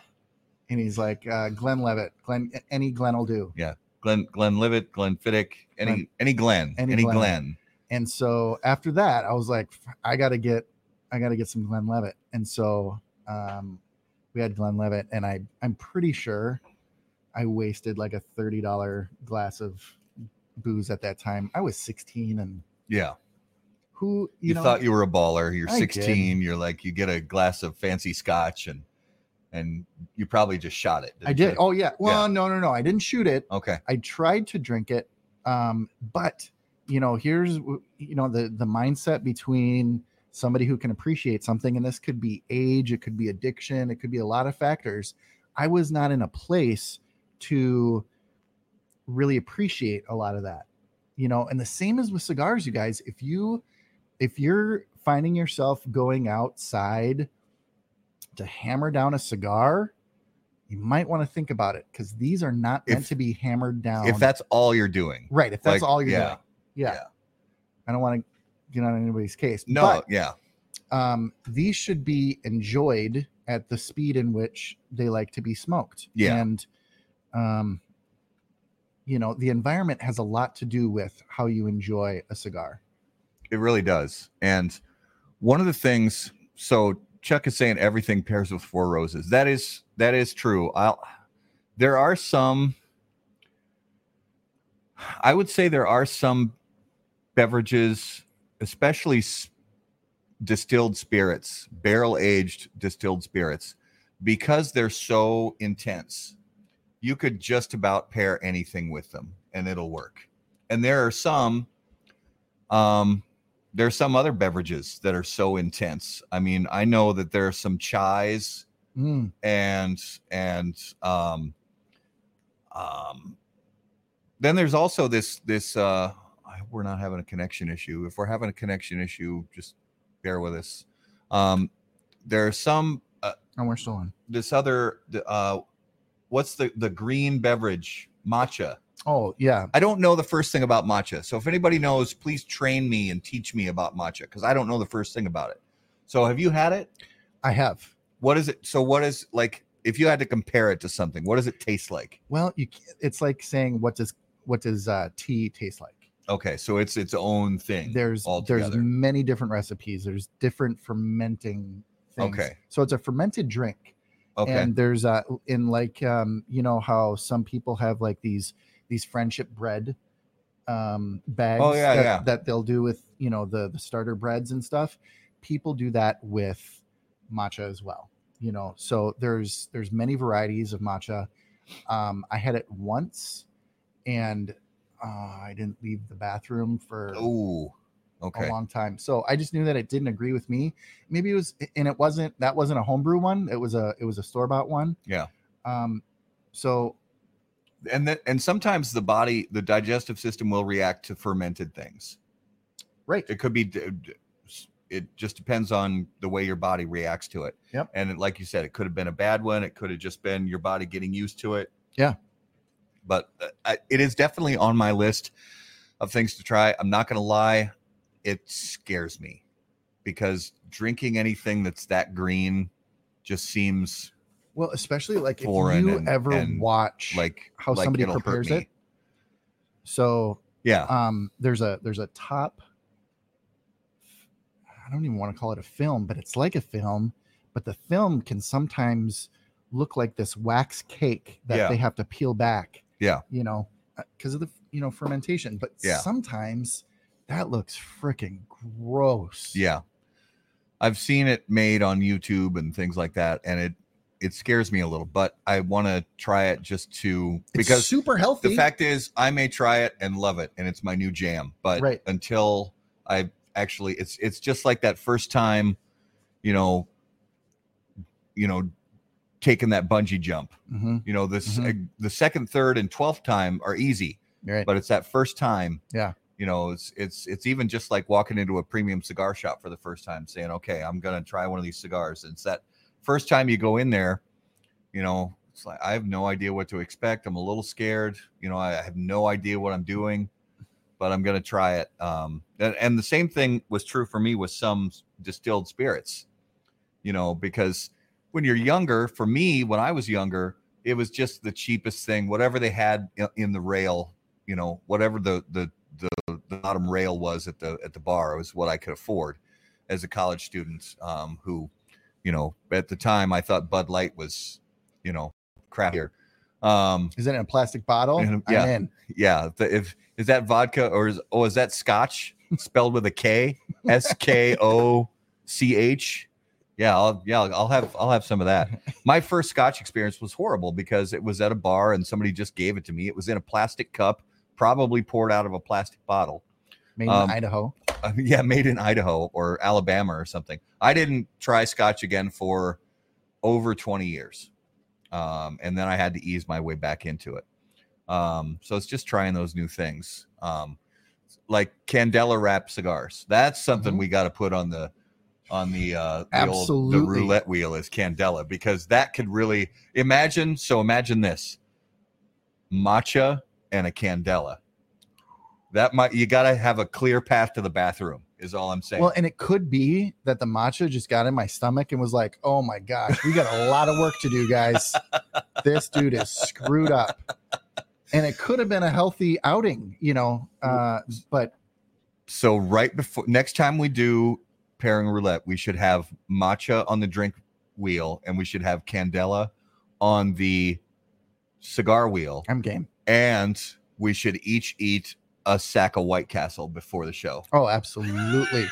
and he's like, uh, Glenlivet, Glenn, any Glenn will do. Yeah, Glenn Glenlivet, Glenn Fiddick, any Glenn- any Glenn, any any, Glenn. Glenn. And so after that, I was like, I gotta get, I gotta get some Glenlivet. And so um, we had Glenlivet, and I, I'm pretty sure I wasted like a thirty dollar glass of booze at that time. I was 16, and Yeah. who you, You, know, thought you were a baller. You're I did. 16. You're like you get a glass of fancy scotch and and you probably just shot it. I didn't you? Oh yeah. Well, no, no, no. I didn't shoot it. Okay. I tried to drink it, um, but you know, here's you know the the mindset between somebody who can appreciate something, and this could be age, it could be addiction, it could be a lot of factors. I was not in a place to really appreciate a lot of that, you know. And the same as with cigars, you guys. If you if you're finding yourself going outside to hammer down a cigar, you might want to think about it because these are not meant If- to be hammered down. If that's all you're doing. right, if that's like, all you're yeah, doing, yeah. yeah. I don't want to get on anybody's case. No, but yeah. um, these should be enjoyed at the speed in which they like to be smoked. Yeah. and um, you know, the environment has a lot to do with how you enjoy a cigar. It really does. And one of the things, so Chuck is saying everything pairs with four roses. That is that is true. I'll there are some I would say there are some beverages, especially s- distilled spirits, barrel aged distilled spirits, because they're so intense. You could just about pair anything with them and it'll work. And there are some um there are some other beverages that are so intense. I mean, I know that there are some chais Mm, and and um um then there's also this this uh I hope we're not having a connection issue. If we're having a connection issue, just bear with us. Um there are some uh, and we're still on. this other the, uh what's the the green beverage matcha Oh yeah, I don't know the first thing about matcha. So if anybody knows, please train me and teach me about matcha because I don't know the first thing about it. So have you had it? I have. What is it? So what is like if you had to compare it to something, what does it taste like? Well, you it's like saying what does what does uh, tea taste like? Okay, so it's its own thing. There's there's many different recipes. There's different fermenting things. Okay. So it's a fermented drink. Okay. And there's uh in like um you know how some people have like these these friendship bread um bags Oh, yeah, that, yeah. that they'll do with you know the the starter breads and stuff. People do that with matcha as well. You know, so there's there's many varieties of matcha. Um I had it once and uh, I didn't leave the bathroom for Ooh. A long time. So I just knew that it didn't agree with me. Maybe it was, and it wasn't. That wasn't a homebrew one. It was a. It was a store bought one. Yeah. Um. So And then and sometimes the body, the digestive system will react to fermented things. right. It could be it just depends on the way your body reacts to it. Yep. And it, like you said, it could have been a bad one. It could have just been your body getting used to it. Yeah. But uh, I, it is definitely on my list of things to try. I'm not going to lie, it scares me because drinking anything that's that green just seems Well, especially like if you and- ever and, watch like how like somebody prepares it. So Yeah. um, there's a there's a top. I don't even want to call it a film, but it's like a film. But the film can sometimes look like this wax cake that Yeah. they have to peel back. Yeah. you know, because of the you know fermentation. But Yeah. sometimes that looks freaking gross. Yeah. I've seen it made on YouTube and things like that and it it scares me a little, but I want to try it just to It's because super healthy. the fact is I may try it and love it and it's my new jam, but Right. until I actually it's it's just like that first time, you know, you know, taking that bungee jump. Mhm, You know, this Mhm. the second, third and 12th time are easy, right. but it's that first time Yeah. You know it's it's it's even just like walking into a premium cigar shop for the first time saying okay i'm gonna try one of these cigars. And it's that first time you go in there you know it's like i have no idea what to expect. I'm a little scared you know i have no idea what i'm doing but i'm gonna try it um and, and the same thing was true for me with some distilled spirits you know because when you're younger for me when i was younger it was just the cheapest thing whatever they had i- in the rail you know whatever the the the, the bottom rail was at the at the bar it was what i could afford as a college student um who you know at the time i thought bud light was you know crappier um Is it in a plastic bottle? And, yeah. yeah the, if is that vodka or is oh is that scotch spelled with a k? S k o c h? Yeah I'll, yeah I'll have i'll have some of that. [LAUGHS] My first scotch experience was horrible because it was at a bar and somebody just gave it to me. It was in a plastic cup probably poured out of a plastic bottle Made Um, in Idaho. uh, [LAUGHS] yeah, made in Idaho or Alabama or something. I didn't try scotch again for over 20 years. Um, and then I had to ease my way back into it. Um, so it's just trying those new things. Um, like Candela wrap cigars. That's something Mhm. we got to put on the on the uh the old the roulette wheel is Candela because that could really imagine so imagine this matcha and a Candela. That might you got to have a clear path to the bathroom is all I'm saying. Well, and it could be that the matcha just got in my stomach and was like, "Oh my gosh, we got a lot of work to do, guys. this dude is screwed up." And it could have been a healthy outing, you know. Uh, but so right before next time we do pairing roulette, we should have matcha on the drink wheel and we should have Candela on the cigar wheel I'm game. And we should each eat a sack of White Castle before the show. Oh, absolutely,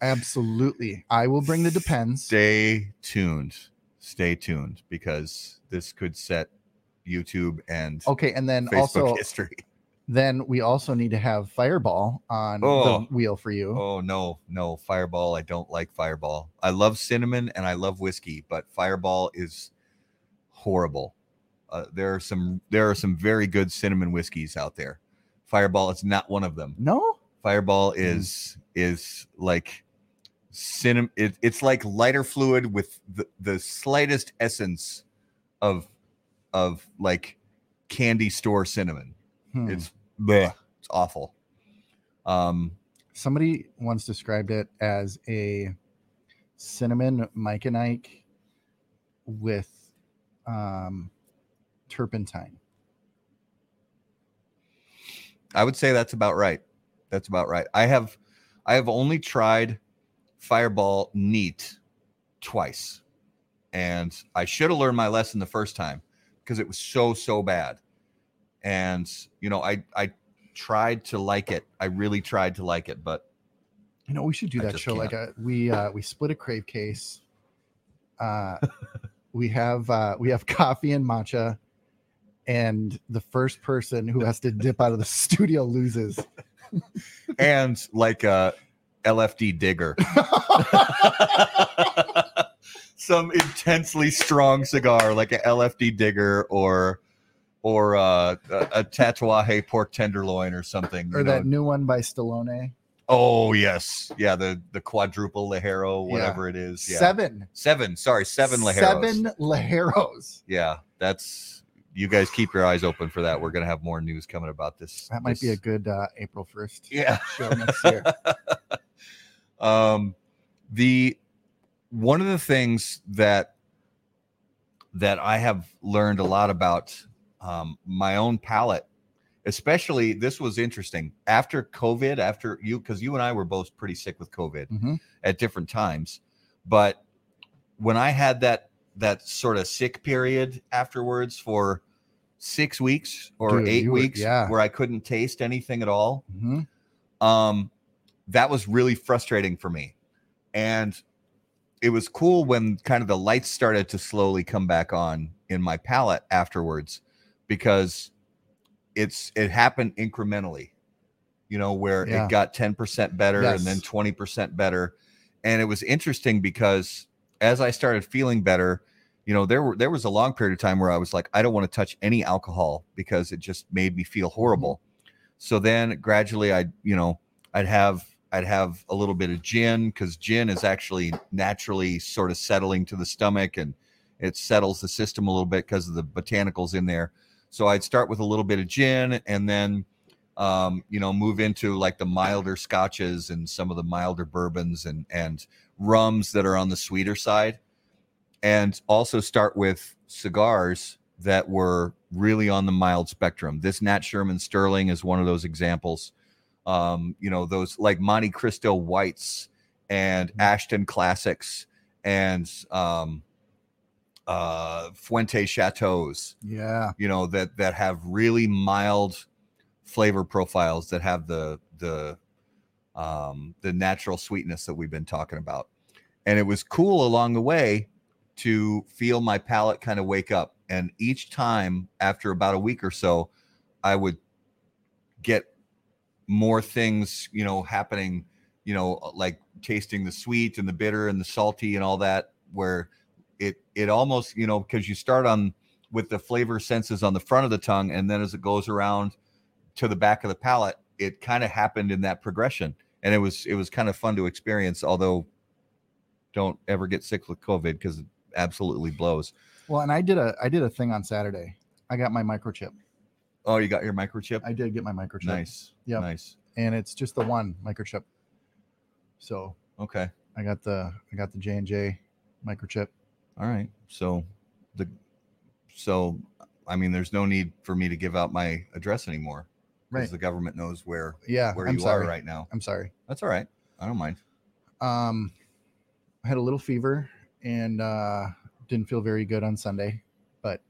absolutely. I will bring the depends. Stay tuned. Stay tuned because this could set YouTube and Okay, and then Facebook also, history. then we also need to have Fireball on Oh. the wheel for you. Oh no, no, Fireball. I don't like Fireball. I love cinnamon and I love whiskey, but Fireball is horrible. Uh, there are some there are some very good cinnamon whiskeys out there. Fireball is not one of them. No, Fireball is is like cinnamon. It, it's like lighter fluid with the, the slightest essence of of like candy store cinnamon. Hmm. It's bleh, it's awful. Um, somebody once described it as a cinnamon Mike and Ike with um, turpentine. I would say that's about right. That's about right. I have I have only tried Fireball neat twice. And I should have learned my lesson the first time because it was so, so bad. And, you know, I, I tried to like it. I really tried to like it, but You know, we should do that show. Like a we uh we split a crave case. Uh [LAUGHS] we have uh we have [LAUGHS] coffee and matcha, and the first person who has to [LAUGHS] dip out of the studio loses. [LAUGHS] and like a LFD digger. [LAUGHS] Some intensely strong cigar like a LFD digger or or uh, a, a Tatuaje pork tenderloin or something. you or that know. new one by Stallone. Oh yes, yeah the the quadruple Ligero, Yeah. whatever it is. Yeah. Seven. seven. Sorry, seven Ligeros. Seven Ligeros. Yeah, that's you guys keep your eyes open for that. We're gonna have more news coming about this. That might be a good uh, April first yeah. show next year. [LAUGHS] um the one of the things that that i have learned a lot about um my own palate especially this was interesting after covid after you because you and i were both pretty sick with covid Mhm. at different times but when i had that that sort of sick period afterwards for six weeks or Dude, eight you were- weeks yeah. where i couldn't taste anything at all Mhm. um that was really frustrating for me and it was cool when kind of the lights started to slowly come back on in my palate afterwards because it's it happened incrementally you know where Yeah. it got 10% better and then 20% better and it was interesting because as i started feeling better you know there were there was a long period of time where i was like i don't want to touch any alcohol because it just made me feel mm-hmm. horrible. So then gradually I'd, you know i'd have i'd have a little bit of gin because gin is actually naturally sort of settling to the stomach and it settles the system a little bit because of the botanicals in there. So i'd start with a little bit of gin and then um, you know move into like the milder scotches and some of the milder bourbons and and rums that are on the sweeter side and also start with cigars that were really on the mild spectrum. This Nat Sherman Sterling is one of those examples. Um, you know, those like Montecristo Whites and Ashton Classics and um, uh, Fuente Chateaus, Yeah. you know, that that have really mild flavor profiles that have the the um, the natural sweetness that we've been talking about. And it was cool along the way to feel my palate kind of wake up. And each time after about a week or so, I would get more things, you know, happening, you know, like tasting the sweet and the bitter and the salty and all that, where it it almost, you know, because you start on with the flavor senses on the front of the tongue, and then as it goes around to the back of the palate, it kind of happened in that progression. And it was it was kind of fun to experience, although don't ever get sick with COVID because it absolutely blows. Well, and I did a I did a thing on Saturday. I got my microchip. Oh, you got your microchip? I did get my microchip. Nice. Yep. Nice. And it's just the one microchip. So Okay. I got the I got the J and J microchip. All right. So the so I mean there's no need for me to give out my address anymore because Right. the government knows where Yeah. where I'm you sorry. are right now. I'm sorry. That's all right. I don't mind. Um I had a little fever and uh didn't feel very good on Sunday, but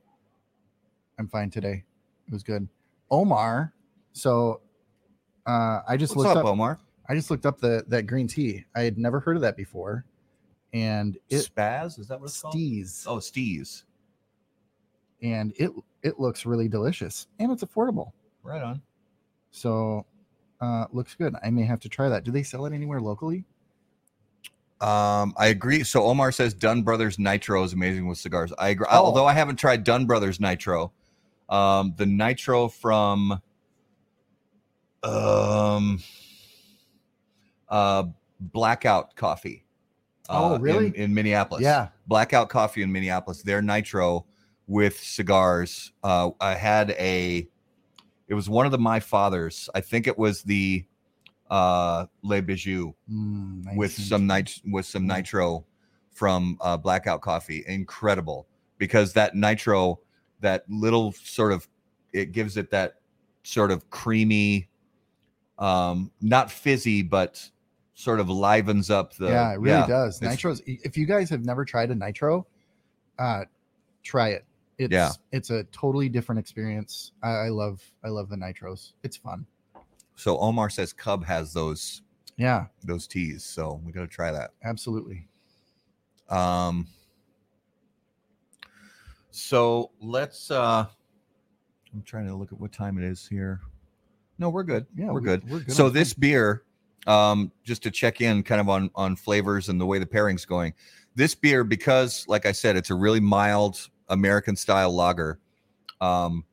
I'm fine today. It was good. Omar, so uh I just What's looked up, up Omar? I just looked up the that green tea. I had never heard of that before. And it Spaz? Is that what it's called? stees. Oh, Steez. and it it looks really delicious and it's affordable. Right on. So uh looks good. I may have to try that. Do they sell it anywhere locally? Um, I agree. So Omar says Dunn Brothers Nitro is amazing with cigars. I agree. Oh. Although I haven't tried Dunn Brothers Nitro, um, the Nitro from um, uh, Blackout Coffee. Oh, uh, really? In, in Minneapolis. Yeah. Blackout Coffee in Minneapolis. Their Nitro with cigars. Uh, I had a. It was one of the my fathers. I think it was the uh Le Bijou Mm, with some nit with some nitro from uh, Blackout Coffee. Incredible because that nitro, that little sort of, it gives it that sort of creamy, um, not fizzy, but sort of livens up the yeah, it really does. Nitros. If you guys have never tried a nitro, uh, try it. It's Yeah. it's a totally different experience. I, I love I love the nitros. It's fun. So Omar says Cub has those Yeah, those teas, so we got to try that. absolutely. Um, so let's. uh I'm trying to look at what time it is here. No, we're good. Yeah, we're we- good. we're good So this beer, um, just to check in, kind of on on flavors and the way the pairing's going. This beer, because like I said, it's a really mild American style lager. Um,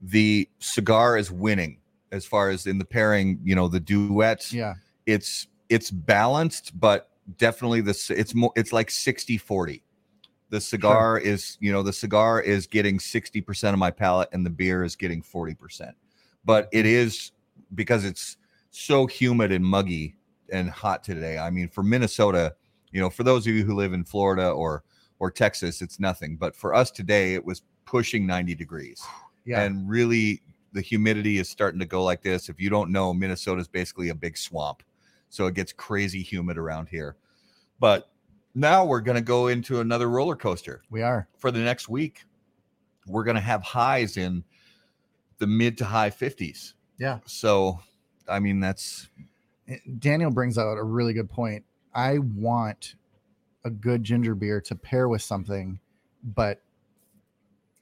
the cigar is winning as far as in the pairing. You know, the duet Yeah, it's it's balanced but definitely this it's more it's like 60 40 the cigar is you know the cigar is getting 60% of my palate and the beer is getting 40% but it is because it's so humid and muggy and hot today. I mean for minnesota you know for those of you who live in florida or or texas it's nothing but for us today it was pushing 90 degrees [SIGHS] yeah, and really the humidity is starting to go like this. If you don't know, Minnesota is basically a big swamp, so it gets crazy humid around here. But now we're going to go into another roller coaster we are. for the next week. We're going to have highs in the mid to high 50s. Yeah. So, I mean, that's Eh, Daniel brings out a really good point. I want a good ginger beer to pair with something, but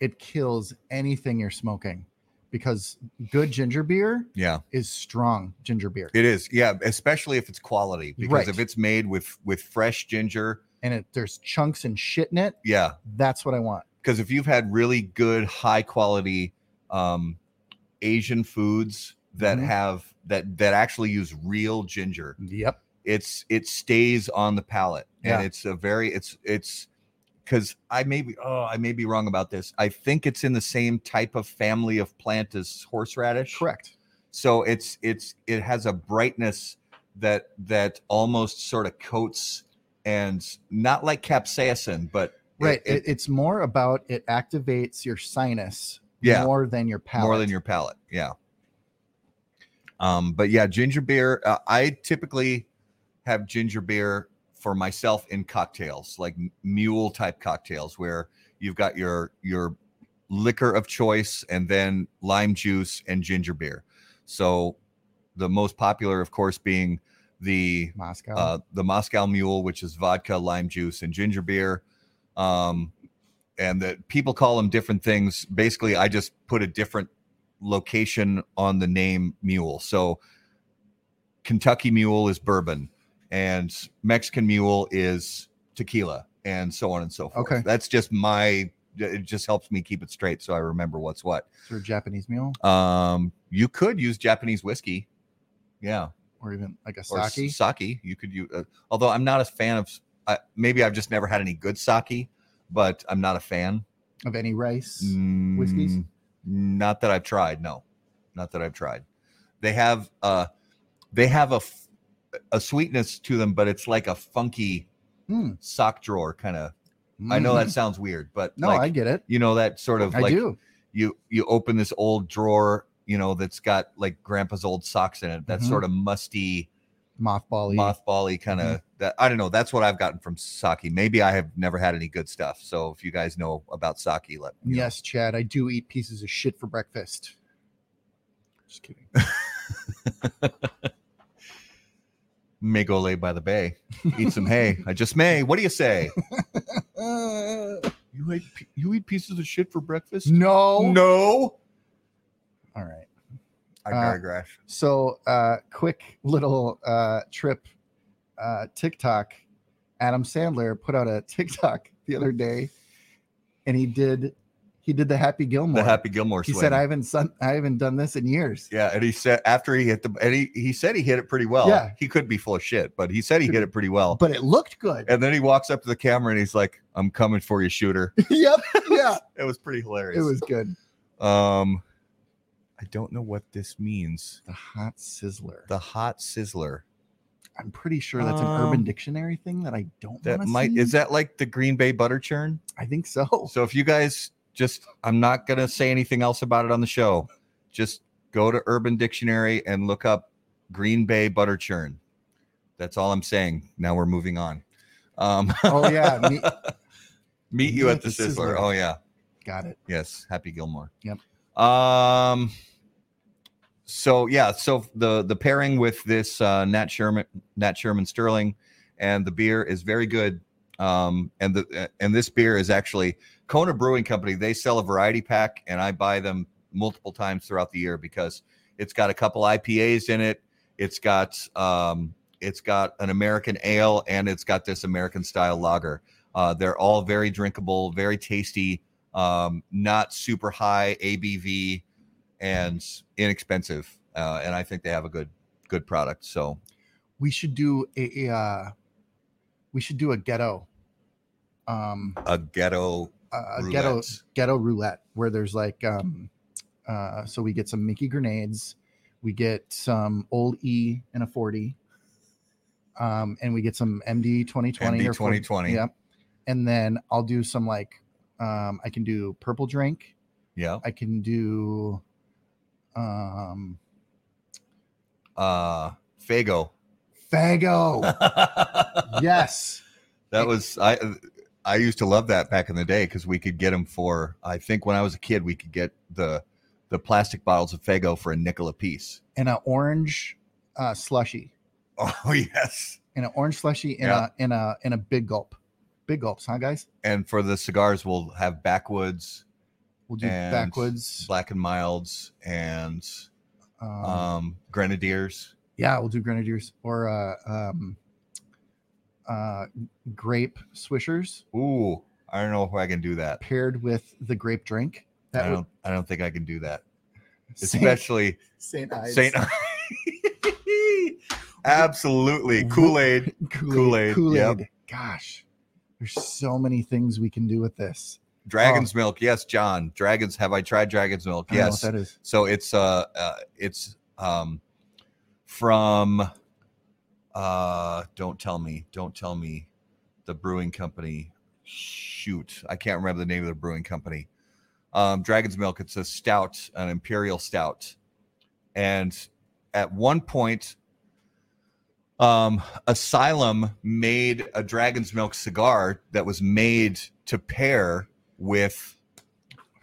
it kills anything you're smoking because good ginger beer yeah, is strong ginger beer it is. Yeah, especially if it's quality because Right. if it's made with with fresh ginger, and it there's chunks and shit in it. yeah, That's what I want. because if you've had really good high quality um asian foods that Mhm. have that that actually use real ginger Yep. It's it stays on the palate and Yeah. it's a very it's it's because i may be oh i may be wrong about this i think it's in the same type of family of plant as horseradish Correct. so it's it's it has a brightness that that almost sort of coats and not like capsaicin but Right. it- It, it's more about it activates your sinus Yeah. more than your palate. more than your palate yeah um but yeah ginger beer uh, i typically have ginger beer for myself in cocktails like mule type cocktails where you've got your your liquor of choice and then lime juice and ginger beer so the most popular of course being the Moscow. uh, the Moscow Mule, which is vodka, lime juice, and ginger beer. Um, and that people call them different things. Basically, I just put a different location on the name Mule. So Kentucky Mule is bourbon, and Mexican Mule is tequila, and so on and so forth. Okay. That's just my. It just helps me keep it straight, so I remember what's what. or Japanese mule, Um, you could use Japanese whiskey. Yeah or even like a sake. sake. You could use, uh, although I'm not a fan of. Uh, maybe I've just never had any good sake, but I'm not a fan. of any rice. whiskeys? Mm, Not that I've tried. No, not that I've tried. They have uh, they have a f- a sweetness to them, but it's like a funky Mm. sock drawer kind of. I know that Mm. sounds weird, but No, like, I get it. you know that sort of I like do. you you open this old drawer, you know, that's got like grandpa's old socks in it. That Mhm. sort of musty Mothball. mothbally kind of that I don't know. That's what I've gotten from sake. Maybe I have never had any good stuff. So if you guys know about sake, let me know. Yes, Chad, I do eat pieces of shit for breakfast. Just kidding. [LAUGHS] May go lay by the bay, eat some hay. I just may. What do you say? [LAUGHS] You eat you eat pieces of shit for breakfast? no. No. All right. I Uh, digress. So, uh, quick little uh, trip uh, TikTok. Adam Sandler put out a TikTok the other day, and he did he did the Happy Gilmore. the Happy Gilmore he swing. said, "I haven't son- I haven't done this in years." yeah, and he said after he hit the and he, he said he hit it pretty well. Yeah. He could be full of shit, but he said he hit it pretty well. But it looked good. And then he walks up to the camera and he's like, I'm coming for you, shooter. [LAUGHS] yep. Yeah. [LAUGHS] It was pretty hilarious. It was good. Um, I don't know what this means. The hot sizzler. The hot sizzler. I'm pretty sure that's an Urban Um, Dictionary thing that I don't. That might see. is that like the Green Bay butter churn? I think so. So if you guys just, I'm not gonna say anything else about it on the show. Just go to Urban Dictionary and look up Green Bay butter churn. That's all I'm saying. Now we're moving on. Um, Oh yeah, me, [LAUGHS] meet you at the Sizzler. Oh yeah. got it. Yes, Happy Gilmore. Yep. Um. So yeah, so the the pairing with this uh, Nat Sherman, Nat Sherman Sterling, and the beer is very good. Um, and the and this beer is actually Kona Brewing Company. They sell a variety pack, and I buy them multiple times throughout the year because it's got a couple IPAs in it. It's got um, it's got an American ale, and it's got this American style lager. Uh, they're all very drinkable, very tasty um, not super high ABV and inexpensive. Uh, and I think they have a good good product. So We should do a, a uh, we should do a ghetto, um, a ghetto a a ghetto roulette. ghetto roulette where there's like um, uh, so we get some Mickey grenades, we get some old E and a forty, um, and we get some MD twenty twenty MD or 40 2020. Yep. And then I'll do some like um, I can do purple drink. Yeah. I can do um Uh, Faygo. Faygo. [LAUGHS] Yes. That was I. I used to love that back in the day because we could get them for. I think when I was a kid, we could get the the plastic bottles of Faygo for a nickel a piece. And an orange uh slushy. [LAUGHS] Oh yes. And an orange slushy in Yeah. a in a in a big gulp. Big gulps, huh guys? And for the cigars, we'll have backwoods, We'll do And backwoods. black and milds, and Um, um, grenadiers. yeah, we'll do grenadiers or uh um uh grape swishers Ooh, I don't know if I can do that. paired with the grape drink. I That would don't. I don't think I can do that. [LAUGHS] Saint, Especially Saint Ides. Saint. [LAUGHS] Absolutely, Kool Aid. Kool-Aid, Kool-Aid. yep. Gosh, there's so many things we can do with this. Dragon's milk. Yes, John. Dragons. Have I tried Dragon's milk? I Yes. what that is. So it's uh, uh it's um from uh don't tell me, don't tell me the brewing company. Shoot, I can't remember the name of the brewing company. Um Dragon's Milk, it's a stout, an imperial stout. And at one point um Asylum made a Dragon's Milk cigar that was made to pair with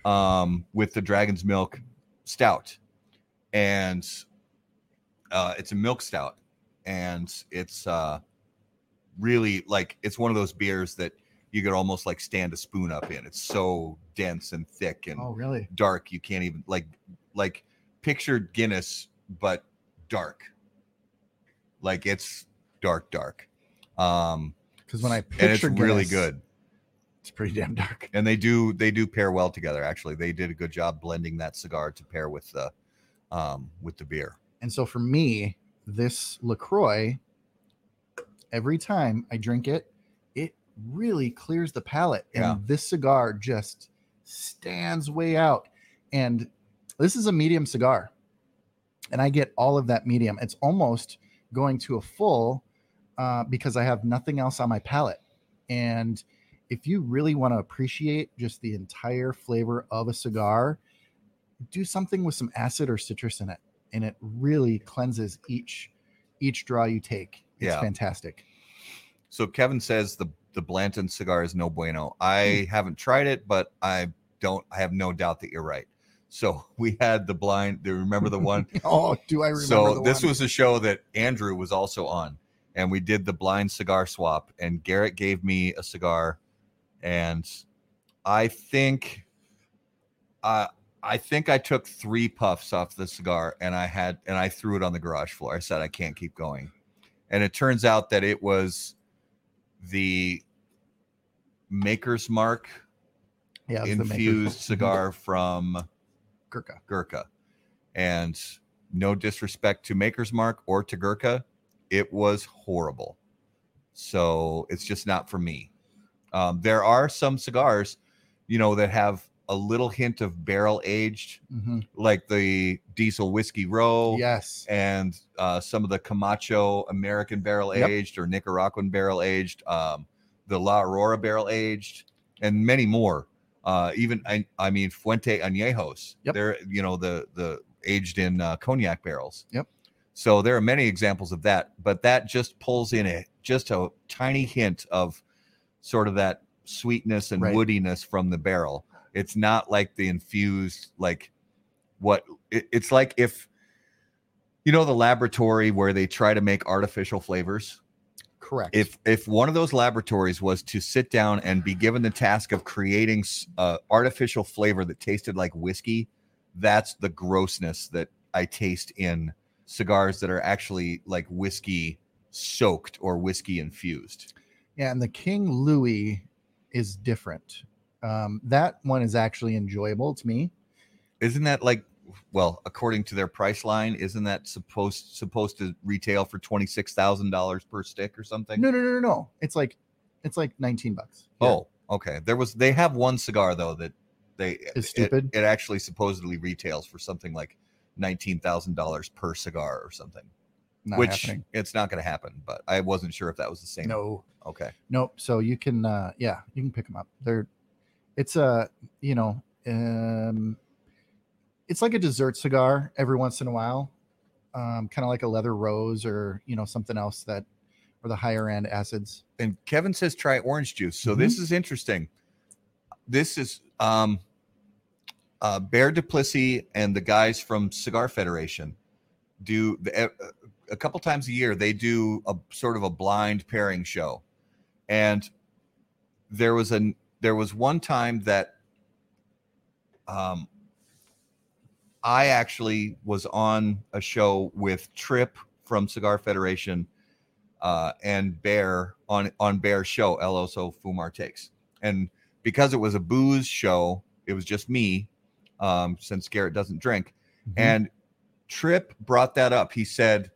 um with the Dragon's Milk stout and uh it's a milk stout and it's uh really like it's one of those beers that you could almost like stand a spoon up in. It's so dense and thick and Oh, really? dark you can't even like like picture guinness but dark. Like it's dark dark. Um Because when I picture and it's picture really good. it's pretty damn dark. and they do they do pair well together actually. They did a good job blending that cigar to pair with the um with the beer. And so for me, this Lacroix, every time I drink it, it really clears the palate, and Yeah. this cigar just stands way out. And this is a medium cigar, and I get all of that medium. It's almost going to a full uh, because I have nothing else on my palate. And if you really want to appreciate just the entire flavor of a cigar, do something with some acid or citrus in it, and it really cleanses each each draw you take. It's Yeah. fantastic. so kevin says the the blanton cigar is no bueno i haven't tried it but i don't i have no doubt that you're right so [LAUGHS] we had the blind do you remember the one [LAUGHS] Oh, do I remember? so this one? was a show that andrew was also on and we did the blind cigar swap and garrett gave me a cigar and i think uh, i think i took three puffs off the cigar and i had and i threw it on the garage floor i said i can't keep going and it turns out that it was the maker's mark yeah, it was the Maker's infused Mark. cigar from Gurkha. Gurkha. And no disrespect to Maker's Mark or to Gurkha, it was horrible. So it's just not for me. Um, there are some cigars, you know, that have a little hint of barrel aged, Mhm. like the Diesel Whiskey Row Yes. and uh, some of the Camacho American barrel Yep. aged or Nicaraguan barrel aged, um, the La Aurora barrel aged, and many more. Uh, even I, I mean Fuente Añejos. Yep. They're you know the the aged in uh, cognac barrels. Yep. So there are many examples of that, but that just pulls in a just a tiny hint of sort of that sweetness and Right. woodiness from the barrel. It's not like the infused like what it, it's like if you know the laboratory where they try to make artificial flavors Correct. if if one of those laboratories was to sit down and be given the task of creating uh, artificial flavor that tasted like whiskey that's the grossness that i taste in cigars that are actually like whiskey soaked or whiskey infused yeah, and the King Louis is different. Um, that one is actually enjoyable to me. isn't that like well according to their price line isn't that supposed supposed to retail for $26000 per stick or something No, no, no, no, no. It's like it's like 19 bucks. Yeah. Oh, okay. There was they have one cigar though that they Is it- stupid? It, actually supposedly retails for something like nineteen thousand dollars per cigar or something. not which happening. it's not going to happen. But I wasn't sure if that was the same. No, Okay. nope. So you can, uh, yeah, you can pick them up. They're, it's a, you know, um, it's like a dessert cigar every once in a while, um, kind of like a leather rose or you know something else that, or the higher end acids. And Kevin says try orange juice. So this is interesting. This is um, uh, Bear Duplessis and the guys from Cigar Federation do the, uh, a couple times a year. They do a sort of a blind pairing show, and there was an there was one time that um, I actually was on a show with Trip from Cigar Federation uh, and Bear on on Bear's show, El Oso Fumar Takes. And because it was a booze show, it was just me, um, since Garrett doesn't drink. Mhm. And Trip brought that up. He said,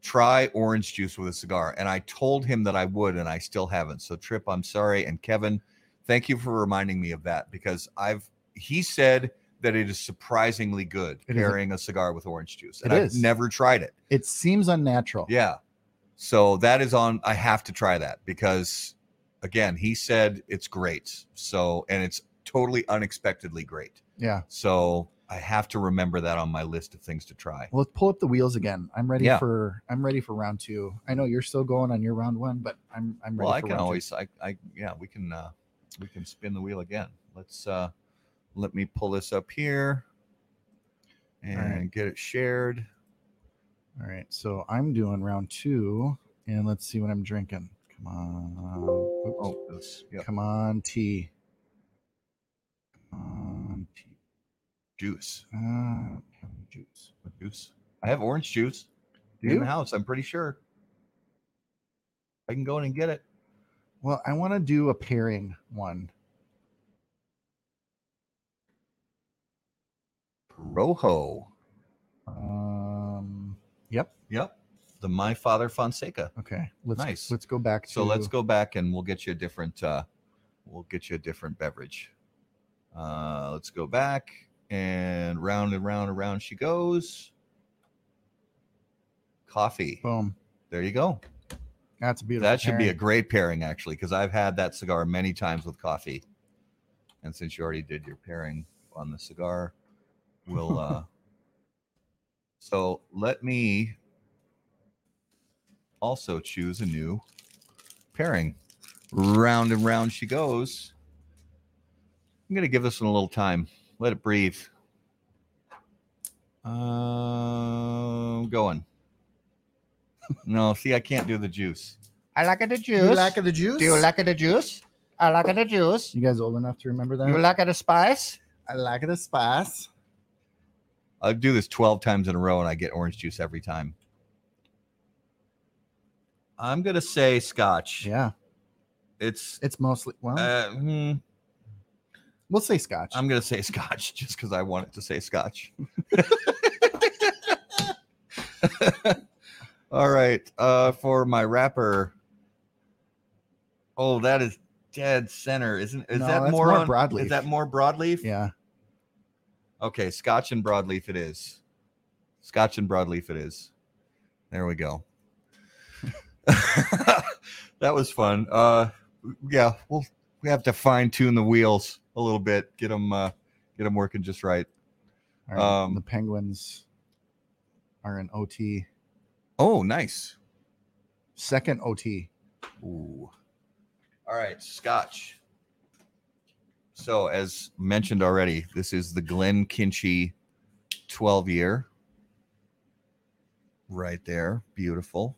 try orange juice with a cigar. And I told him that I would, and I still haven't. So, Trip, I'm sorry. And Kevin, thank you for reminding me of that because I've, he said that it is surprisingly good It pairing a cigar with orange juice. And It I've is. never tried it. it seems unnatural. Yeah. So that is on. I have to try that because, again, he said it's great. So, and it's totally unexpectedly great. Yeah. So I have to remember that on my list of things to try. Well, let's pull up the wheels again. I'm ready Yeah. for I'm ready for round two. I know you're still going on your round one, but I'm I'm ready. Well, I can round two. always, I, I, yeah, we can, uh, we can spin the wheel again. Let's, uh, let me pull this up here and right. get it shared. All right, so I'm doing round two, and let's see what I'm drinking. Come on, Oops. Oh, this, yeah, come on, tea. Come on, tea. juice, Uh, juice. juice. I have orange juice Do in you? the house. I'm pretty sure. I can go in and get it. Well, I want to do a pairing one. Rojo. Um. Yep. Yep. The My Father Fonseca. Okay. Let's Nice. let's go back to. So let's go back and we'll get you a different uh we'll get you a different beverage. Uh let's go back and round and round and round she goes. Coffee. Boom. There you go. That's a beautiful. That should be a great pairing actually because I've had that cigar many times with coffee. And since you already did your pairing on the cigar, we'll uh [LAUGHS] so let me also choose a new pairing. Round and round she goes. I'm gonna give this one a little time. Let it breathe. Uh, going. No, see, I can't do the juice. I like it the juice. You juice. like the juice? Do you like it. the juice? I like it. the juice. You guys old enough to remember that? You like it. the spice? I like it. the spice. I do this 12 times in a row and I get orange juice every time. I'm going to say scotch. Yeah, It's, it's mostly well. uh, hmm, we'll say scotch. I'm going to say scotch [LAUGHS] just because I want it to say scotch. [LAUGHS] [LAUGHS] All right. Uh, for my wrapper. Oh, that is dead center. Isn't, is No, that more, more on, broadleaf. Is that more broadleaf? yeah. Okay, Scotch and broadleaf it is. Scotch and broadleaf it is. There we go. [LAUGHS] that was fun. Uh yeah, we'll we have to fine tune the wheels a little bit, get them uh get them working just right. Right, Um, the penguins. are in OT, Oh, nice. second OT. Ooh. All right, Scotch. So, as mentioned already, this is the Glenkinchie 12 year. Right there. Beautiful.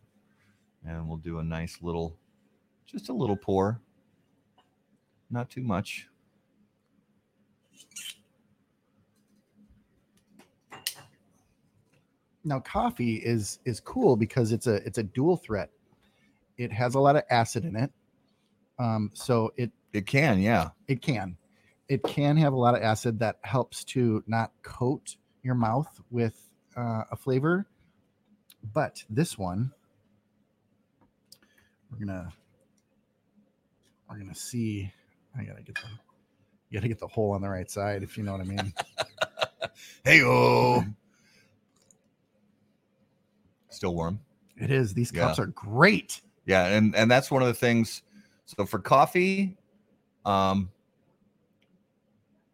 And we'll do a nice little, just a little pour. Not too much. Now coffee is is cool because it's a it's a dual threat. It has a lot of acid in it. Um, so it It can, yeah. it can it can have a lot of acid that helps to not coat your mouth with uh, a flavor but this one we're gonna we're gonna see i gotta get the you gotta get the hole on the right side if you know what i mean [LAUGHS] Hey, oh. Still warm. it is these Yeah. cups are great Yeah, and and that's one of the things. So for coffee, um,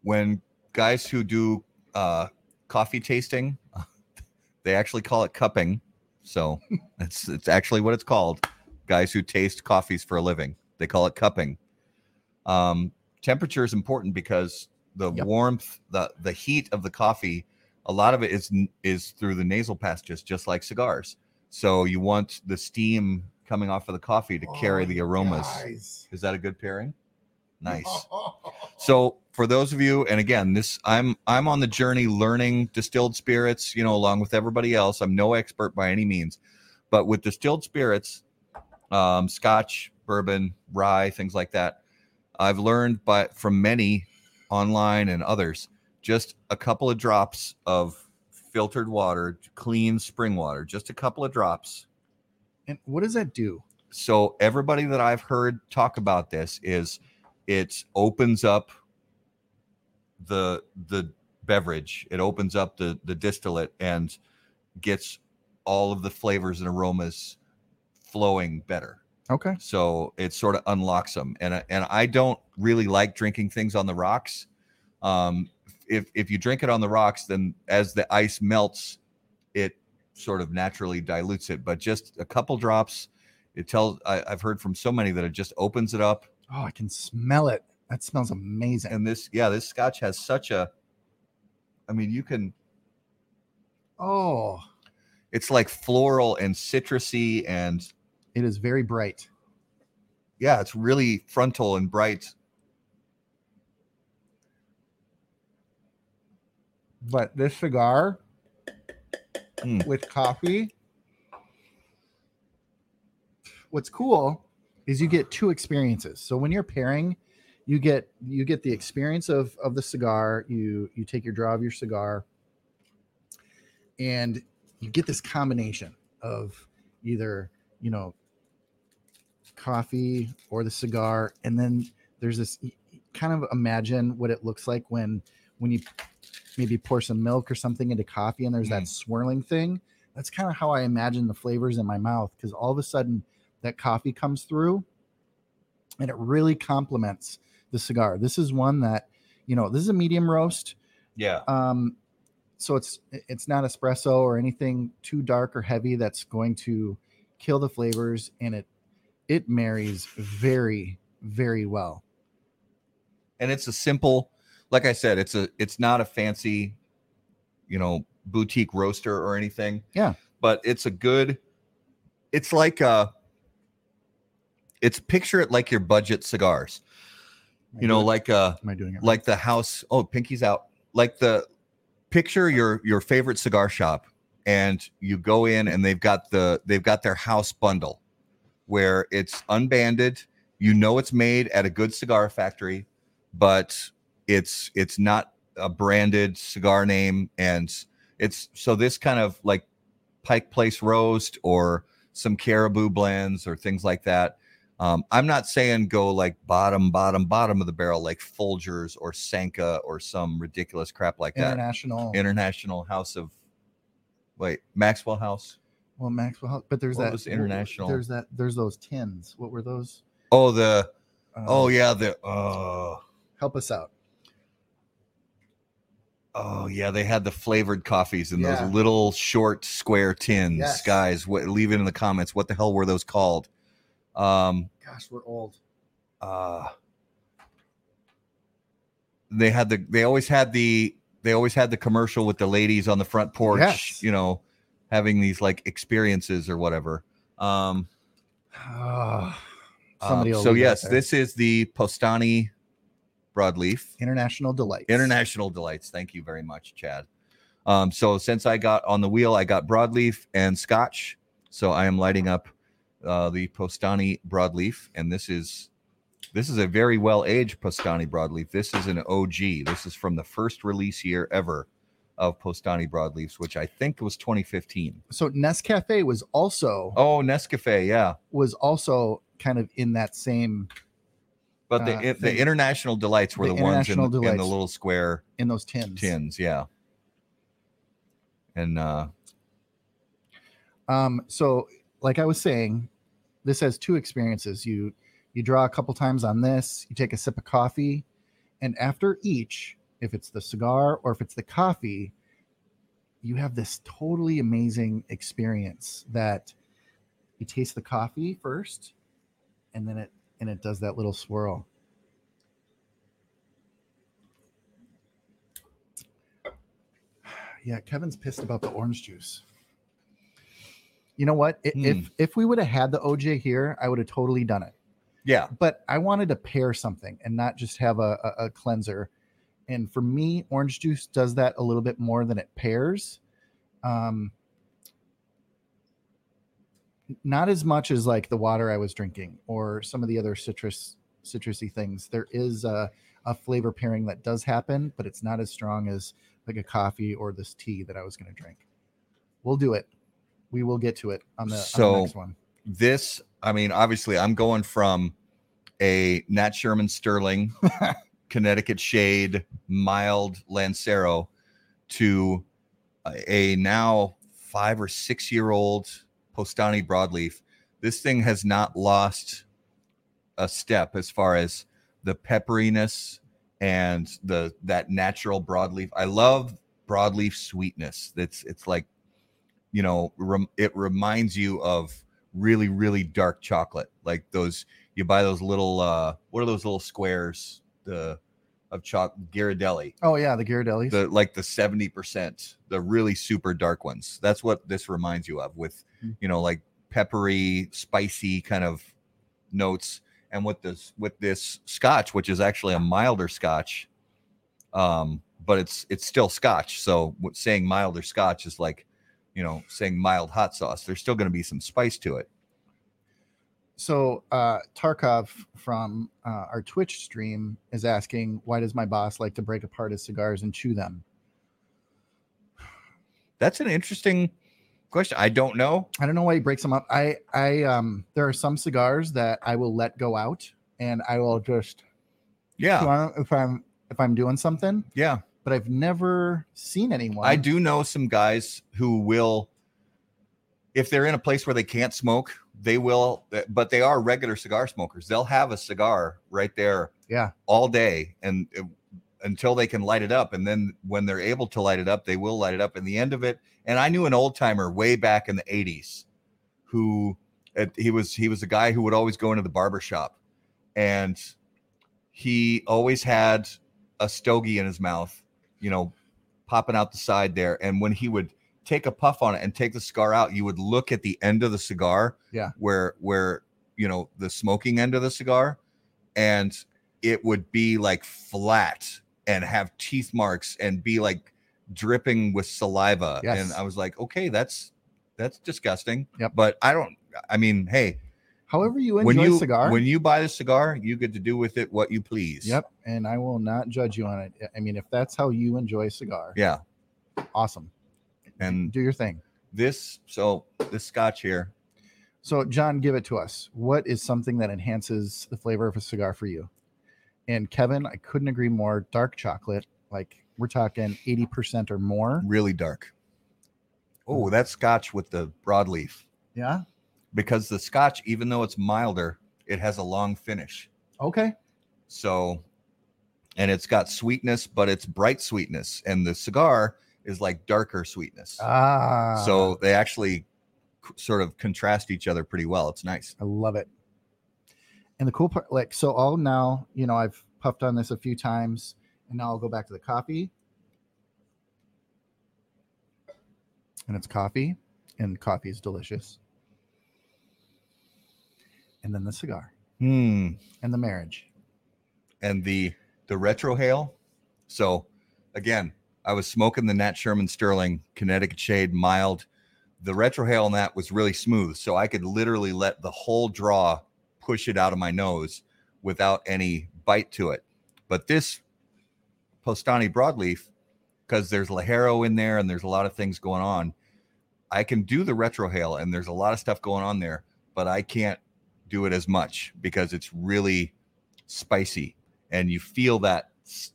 when guys who do uh, coffee tasting, [LAUGHS] they actually call it cupping. So [LAUGHS] it's it's actually what it's called. Guys who taste coffees for a living, they call it cupping. Um, temperature is important because the Yep. warmth, the the heat of the coffee, a lot of it is is through the nasal passages, just like cigars. So you want the steam coming off of the coffee to carry Oh, the aromas. guys. Is that a good pairing? Nice. [LAUGHS] So for those of you, and again, this I'm I'm on the journey learning distilled spirits, you know, along with everybody else. I'm no expert by any means, but with distilled spirits, um, Scotch, bourbon, rye, things like that, I've learned by from many online and others, just a couple of drops of filtered water, clean spring water, just a couple of drops and what does that do so everybody that I've heard talk about this is it opens up the the beverage. It opens up the the distillate and gets all of the flavors and aromas flowing better. okay So it sort of unlocks them. And and I don't really like drinking things on the rocks. Um, if if you drink it on the rocks, then as the ice melts, it sort of naturally dilutes it. But just a couple drops, it tells. I, I've heard from so many that it just opens it up. oh i can smell it that smells amazing And this, yeah, this Scotch has such a. I mean, you can. oh It's like floral and citrusy, and it is very bright yeah, it's really frontal and bright. But this cigar Mm. with coffee what's cool is you get two experiences. So when you're pairing you get you get the experience of of the cigar. You you take your draw of your cigar and you get this combination of either you know coffee or the cigar. And then there's this kind of imagine what it looks like when when you maybe pour some milk or something into coffee and there's that swirling thing. That's kind of how i imagine the flavors in my mouth because all of a sudden that coffee comes through and it really complements the cigar. This is one that you know this is a medium roast. Yeah, um so it's it's not espresso or anything too dark or heavy that's going to kill the flavors and it it marries very very well. And it's a simple like i said it's a it's not a fancy you know boutique roaster or anything. Yeah. but it's a good it's like uh it's picture it like your budget cigars. You know like uh am i doing it? like the house oh pinky's out. Like the picture your your favorite cigar shop and you go in and they've got the they've got their house bundle where it's unbanded. You know it's made at a good cigar factory but it's it's not a branded cigar name and it's so this kind of like pike place roast or some caribou blends or things like that um, I'm not saying go like bottom, bottom, bottom of the barrel like Folgers or Sanka or some ridiculous crap like that. international International House of wait Maxwell House. well maxwell House- but there's What that was international? there's that there's those tins what were those Oh the Uh, oh yeah the oh help us out Oh yeah, they had the flavored coffees in Yeah. those little short square tins. Yes. Guys, what, leave it in the comments. What the hell were those called? Um, Gosh, we're old. uh, they had the. They always had the. They always had the commercial with the ladies on the front porch. Yes. You know, having these like experiences or whatever. Um, Ah, um, somebody will so yes, this is the Postani broadleaf. international delight. International delights. Thank you very much, Chad. Um, so since I got on the wheel, I got broadleaf and scotch. So I am lighting up uh, the Postani broadleaf, and this is this is a very well aged Postani broadleaf. This is an OG. This is from the first release year ever of Postani broadleafs, which I think was 2015. So Nescafe was also Oh, Nescafe, yeah. was also kind of in that same But the Uh, the thing. international delights were The the, ones in, in the little square in those tins. tins, yeah. And uh Um, so like I was saying, this has two experiences. You you draw a couple times on this, you take a sip of coffee, and after each, if it's the cigar or if it's the coffee, you have this totally amazing experience that you taste the coffee first, and then it and it does that little swirl. Yeah, Kevin's pissed about the orange juice. You know what? I- Hmm. If if we would have had the OJ here, I would have totally done it. yeah, But I wanted to pair something and not just have a, a, a cleanser. And for me, orange juice does that a little bit more than it pairs. Um, not as much as like the water I was drinking or some of the other citrus citrusy things. There is a, a flavor pairing that does happen, but it's not as strong as like a coffee or this tea that I was going to drink. We'll do it. We will get to it on the, on the next one. this i mean obviously i'm going from a nat sherman sterling [LAUGHS] connecticut shade mild lancero to a now five or six year old postani broadleaf this thing has not lost a step as far as the pepperiness and the that natural broadleaf. I love broadleaf sweetness. That's it's like you know rem, it reminds you of really really dark chocolate. Like those you buy those little uh what are those little squares? The of chocolate Ghirardelli. Oh yeah, the Ghirardellis. the like the 70% the really super dark ones. That's what this reminds you of with Mm. you know like peppery spicy kind of notes. And with this with this scotch which is actually a milder scotch um but it's it's still scotch. So saying milder scotch is like you know saying mild hot sauce. There's still going to be some spice to it So uh, Tarkov from uh, our Twitch stream is asking, why does my boss like to break apart his cigars and chew them? that's an interesting question i don't know I don't know why he breaks them up. I, I, um, there are some cigars that I will let go out and I will just yeah chew on 'em if I'm if I'm doing something. yeah But I've never seen anyone. I do know some guys who will, if they're in a place where they can't smoke, they will, but they are regular cigar smokers. They'll have a cigar right there Yeah. all day and uh, until they can light it up. And then when they're able to light it up, they will light it up. And the end of it, and I knew an old timer way back in the 80s who uh, he was he was a guy who would always go into the barber shop and he always had a stogie in his mouth, you know, popping out the side there. And when he would take a puff on it and take the cigar out, you would look at the end of the cigar, Yeah. where where you know the smoking end of the cigar, and it would be like flat and have teeth marks and be like dripping with saliva. Yes. And I was like, okay, that's that's disgusting. Yep. But I don't. I mean, hey, However you enjoy when you cigar. when you buy the cigar, you get to do with it what you please. Yep. And I will not judge you on it. I mean, if that's how you enjoy a cigar, Yeah. awesome. And Do your thing. this, so this scotch here, So, John, give it to us. What is something that enhances the flavor of a cigar for you? And Kevin, I couldn't agree more. Dark chocolate, like we're talking 80% or more. really dark. Oh, that scotch with the broadleaf. Yeah. Because the scotch, even though it's milder, it has a long finish. Okay. So, and it's got sweetness, but it's bright sweetness, and the cigar is like darker sweetness. Ah, so they actually c- sort of contrast each other pretty well. It's nice. I love it. And the cool part, like, so all now, you know, I've puffed on this a few times, and now I'll go back to the coffee. And it's coffee, and coffee is delicious. And then the cigar Hmm. and the marriage. and the the retrohale. So again, I was smoking the Nat Sherman Sterling Connecticut Shade mild. The retrohale on that was really smooth, so I could literally let the whole draw push it out of my nose without any bite to it. But this Postani broadleaf, because there's Ligero in there and there's a lot of things going on, I can do the retrohale and there's a lot of stuff going on there, but I can't do it as much because it's really spicy and you feel that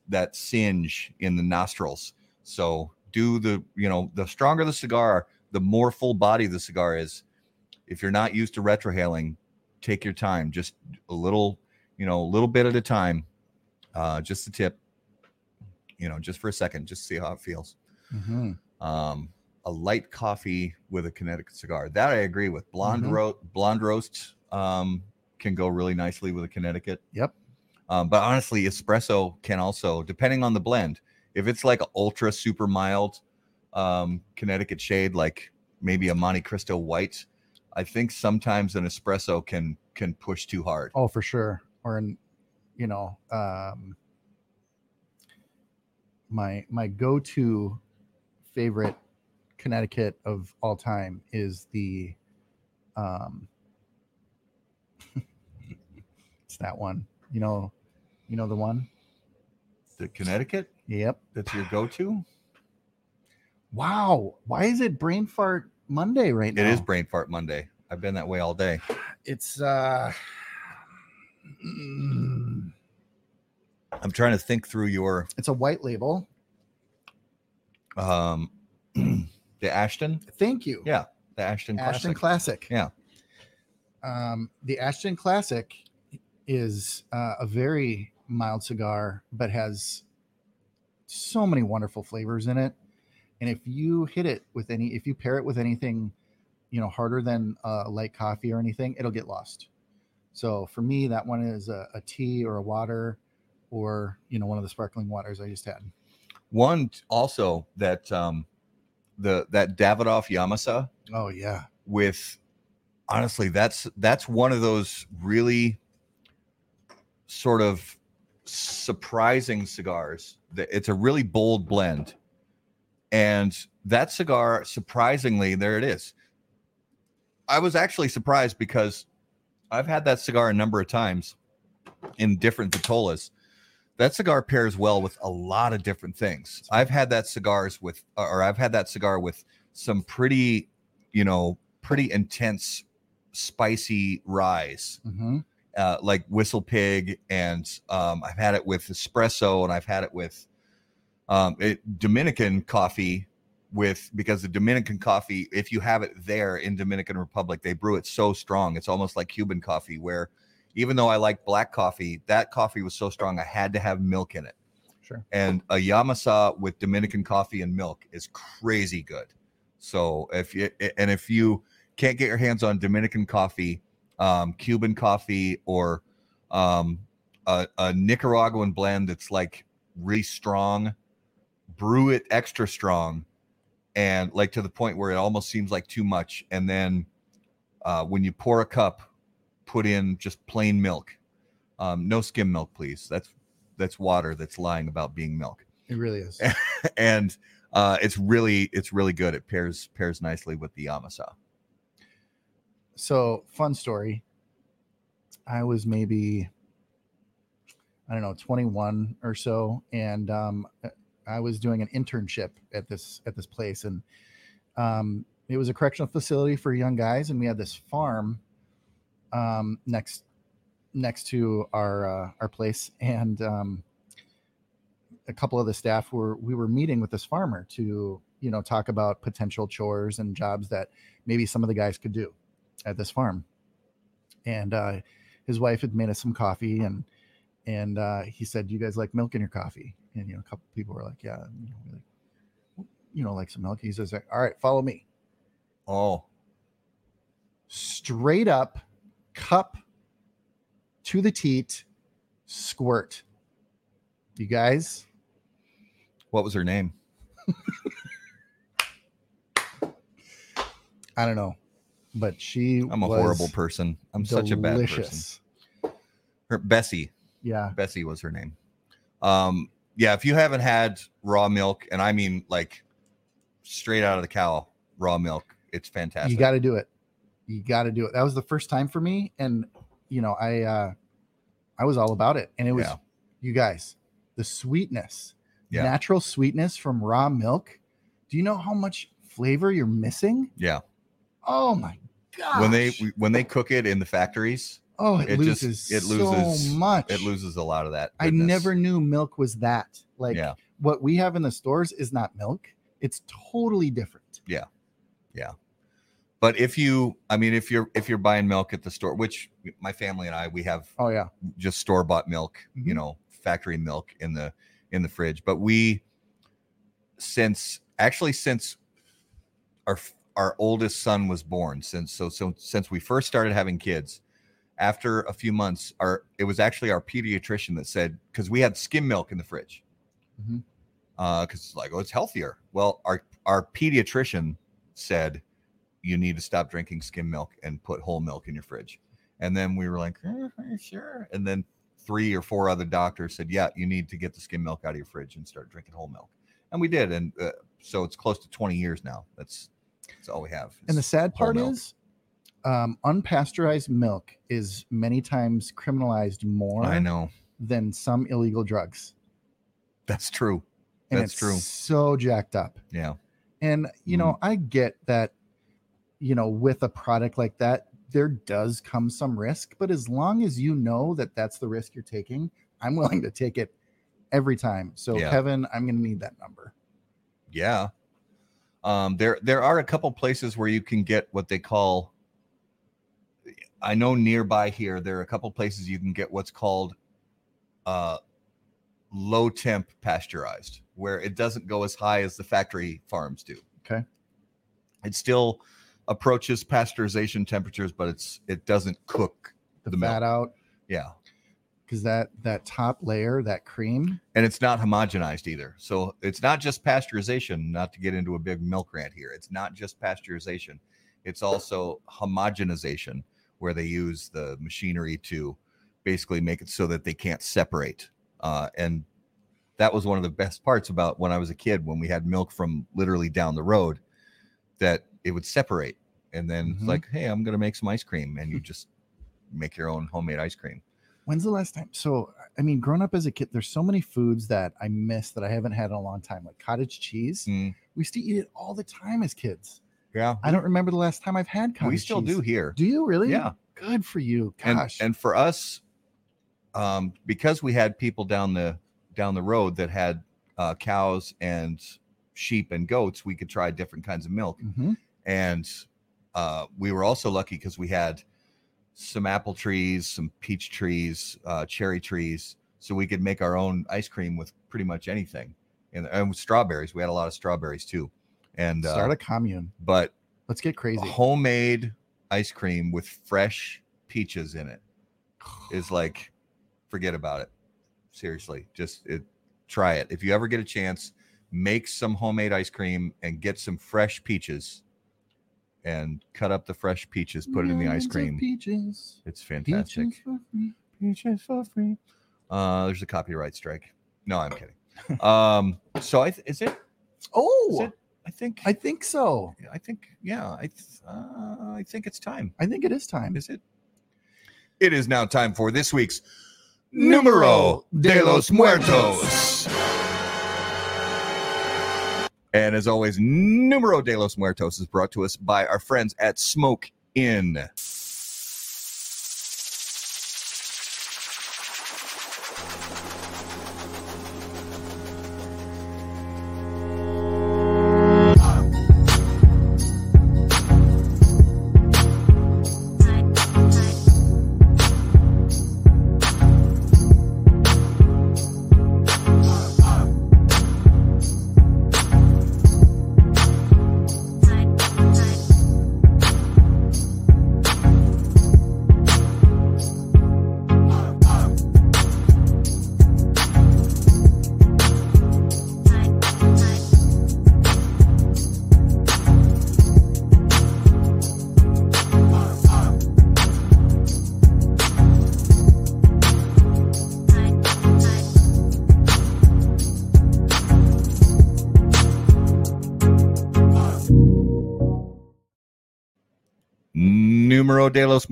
that singe in the nostrils. So do the you know the stronger the cigar, the more full body the cigar is. If you're not used to retrohaling, take your time, just a little you know a little bit at a time, uh, just a tip. You know, just for a second, just see how it feels. Mhm. Um, a light coffee with a Connecticut cigar. That I agree with. Blonde Mhm. roast, blonde roast um, can go really nicely with a Connecticut. Yep. Um, but honestly, espresso can also, depending on the blend, if it's like ultra super mild um, Connecticut shade, like maybe a Montecristo white, I think sometimes an espresso can can push too hard. Oh, for sure. Or in, you know, um, my my go-to favorite Connecticut of all time is the, um, [LAUGHS] it's that one. You know, you know the one. The Connecticut, Yep. that's your go-to. Wow. Why is it brain fart Monday right now? It is Brain Fart Monday. I've been that way all day. It's uh. I'm trying to think through your It's a white label. um, [CLEARS THROAT] the Ashton, Thank you. Yeah, the Ashton, Ashton Classic. Classic. Yeah. Um, the Ashton Classic is uh, a very mild cigar, but has so many wonderful flavors in it. And if you hit it with any, if you pair it with anything, you know, harder than uh, light coffee or anything, it'll get lost. So for me, that one is a, a tea or a water, or you know, one of the sparkling waters I just had. One also that um, the that Davidoff Yamasa Oh yeah, with honestly that's that's one of those really sort of surprising cigars. It's a really bold blend. And that cigar surprisingly there it is. I was actually surprised because i've had that cigar a number of times in different vitolas. That cigar pairs well with a lot of different things. I've had that cigars with or i've had that cigar with some pretty you know pretty intense spicy ryes hmm uh, like Whistle Pig, and um, I've had it with espresso, and I've had it with um, it, Dominican coffee. With because the Dominican coffee, if you have it there in Dominican Republic, they brew it so strong, it's almost like Cuban coffee. Where even though I like black coffee, that coffee was so strong, I had to have milk in it. sure. And a Yamasa with Dominican coffee and milk is crazy good. So if you and if you can't get your hands on Dominican coffee, um, Cuban coffee, or um, a, a Nicaraguan blend that's like really strong, brew it extra strong, and like to the point where it almost seems like too much. And then uh, when you pour a cup, put in just plain milk, um, no skim milk, please. That's that's water that's lying about being milk, It really is. [LAUGHS] and uh, it's really it's really good. It pairs pairs nicely with the Yamasa. So fun story. I was maybe i don't know 21 or so and um, i was doing an internship at this at this place and um, it was a correctional facility for young guys and we had this farm um, next next to our uh, our place and um, a couple of the staff were we were meeting with this farmer to you know talk about potential chores and jobs that maybe some of the guys could do at this farm. And uh, his wife had made us some coffee, and and uh, he said, "Do you guys like milk in your coffee?" And you know, a couple people were like, "Yeah, you know, like, you know, like some milk." He says, "All right, follow me." Oh, Straight up, cup to the teat, squirt. You guys, what was her name? [LAUGHS] I don't know, but she. I'm a horrible person. I'm such a bad person. Her Bessie. Yeah, Bessie was her name. Um, yeah, if you haven't had raw milk, and I mean like straight out of the cow raw milk, it's fantastic. you got to do it. You got to do it. That was the first time for me, and you know, I uh I was all about it, and it was Yeah. you guys, the sweetness, Yeah. natural sweetness from raw milk. Do you know how much flavor you're missing? yeah. Oh my god! When they when they cook it in the factories, oh, it, it just- loses it loses- so much. it loses a lot of that. I never knew milk was that. Like Yeah. what we have in the stores is not milk. It's totally different. Yeah, yeah. But if you, I mean, if you're if you're buying milk at the store, which my family and I we have Oh yeah. just store bought milk, you Mhm. know, factory milk in the in the fridge. But we, since actually since our our oldest son was born, since so so since we first started having kids, after a few months, our it was actually our pediatrician that said because we had skim milk in the fridge, because it's like oh it's healthier. Well, our our pediatrician said you need to stop drinking skim milk and put whole milk in your fridge. And then we were like, "Eh, eh, sure. And then three or four other doctors said, yeah, you need to get the skim milk out of your fridge and start drinking whole milk. And we did. And uh, so it's close to 20 years now. That's that's all we have. And the sad part milk. is, um, unpasteurized milk is many times criminalized more I know than some illegal drugs. that's true. And That's it's true. so jacked up. Yeah. And you know, I get that, you know, with a product like that, there does come some risk, but as long as you know that that's the risk you're taking, I'm [LAUGHS] willing to take it every time. So Yeah. Kevin, I'm going to need that number. Yeah. Um, there there are a couple places where you can get what they call I know nearby here there are a couple places you can get what's called uh low temp pasteurized where it doesn't go as high as the factory farms do. Okay. It still approaches pasteurization temperatures but it's it doesn't cook The, The milk. out yeah. Because that that top layer, that cream, and it's not homogenized either. So it's not just pasteurization, not to get into a big milk rant here. It's not just pasteurization, it's also homogenization, where they use the machinery to basically make it so that they can't separate. Uh, and that was one of the best parts about when I was a kid, when we had milk from literally down the road, that it would separate. And then it's Mhm. like, hey, I'm going to make some ice cream. And you just make your own homemade ice cream. When's the last time? So, I mean, growing up as a kid, there's so many foods that I miss that I haven't had in a long time, like cottage cheese. Mm, We used to eat it all the time as kids. yeah. I don't remember the last time I've had cottage we still cheese. do here. Do you really? Yeah. Good for you. and Gosh. and for us um because we had people down the down the road that had uh cows and sheep and goats we could try different kinds of milk Mhm. and uh we were also lucky because we had some apple trees some peach trees uh cherry trees so we could make our own ice cream with pretty much anything. And, and with strawberries we had a lot of strawberries too. And uh, Start a commune. but Let's get crazy. homemade ice cream with fresh peaches in it is [SIGHS] like forget about it. Seriously just it try it. If you ever get a chance make some homemade ice cream and get some fresh peaches and cut up the fresh peaches put it in the ice cream Peaches. it's fantastic Peaches for free. peaches for free uh there's a copyright strike no i'm kidding um so i th- is it? Oh, it i think I think so. i think yeah i th- uh, i think it's time I think it is time. is it? It is now time for this week's Numero de los Muertos. And as always, Numero de los Muertos is brought to us by our friends at Smoke Inn.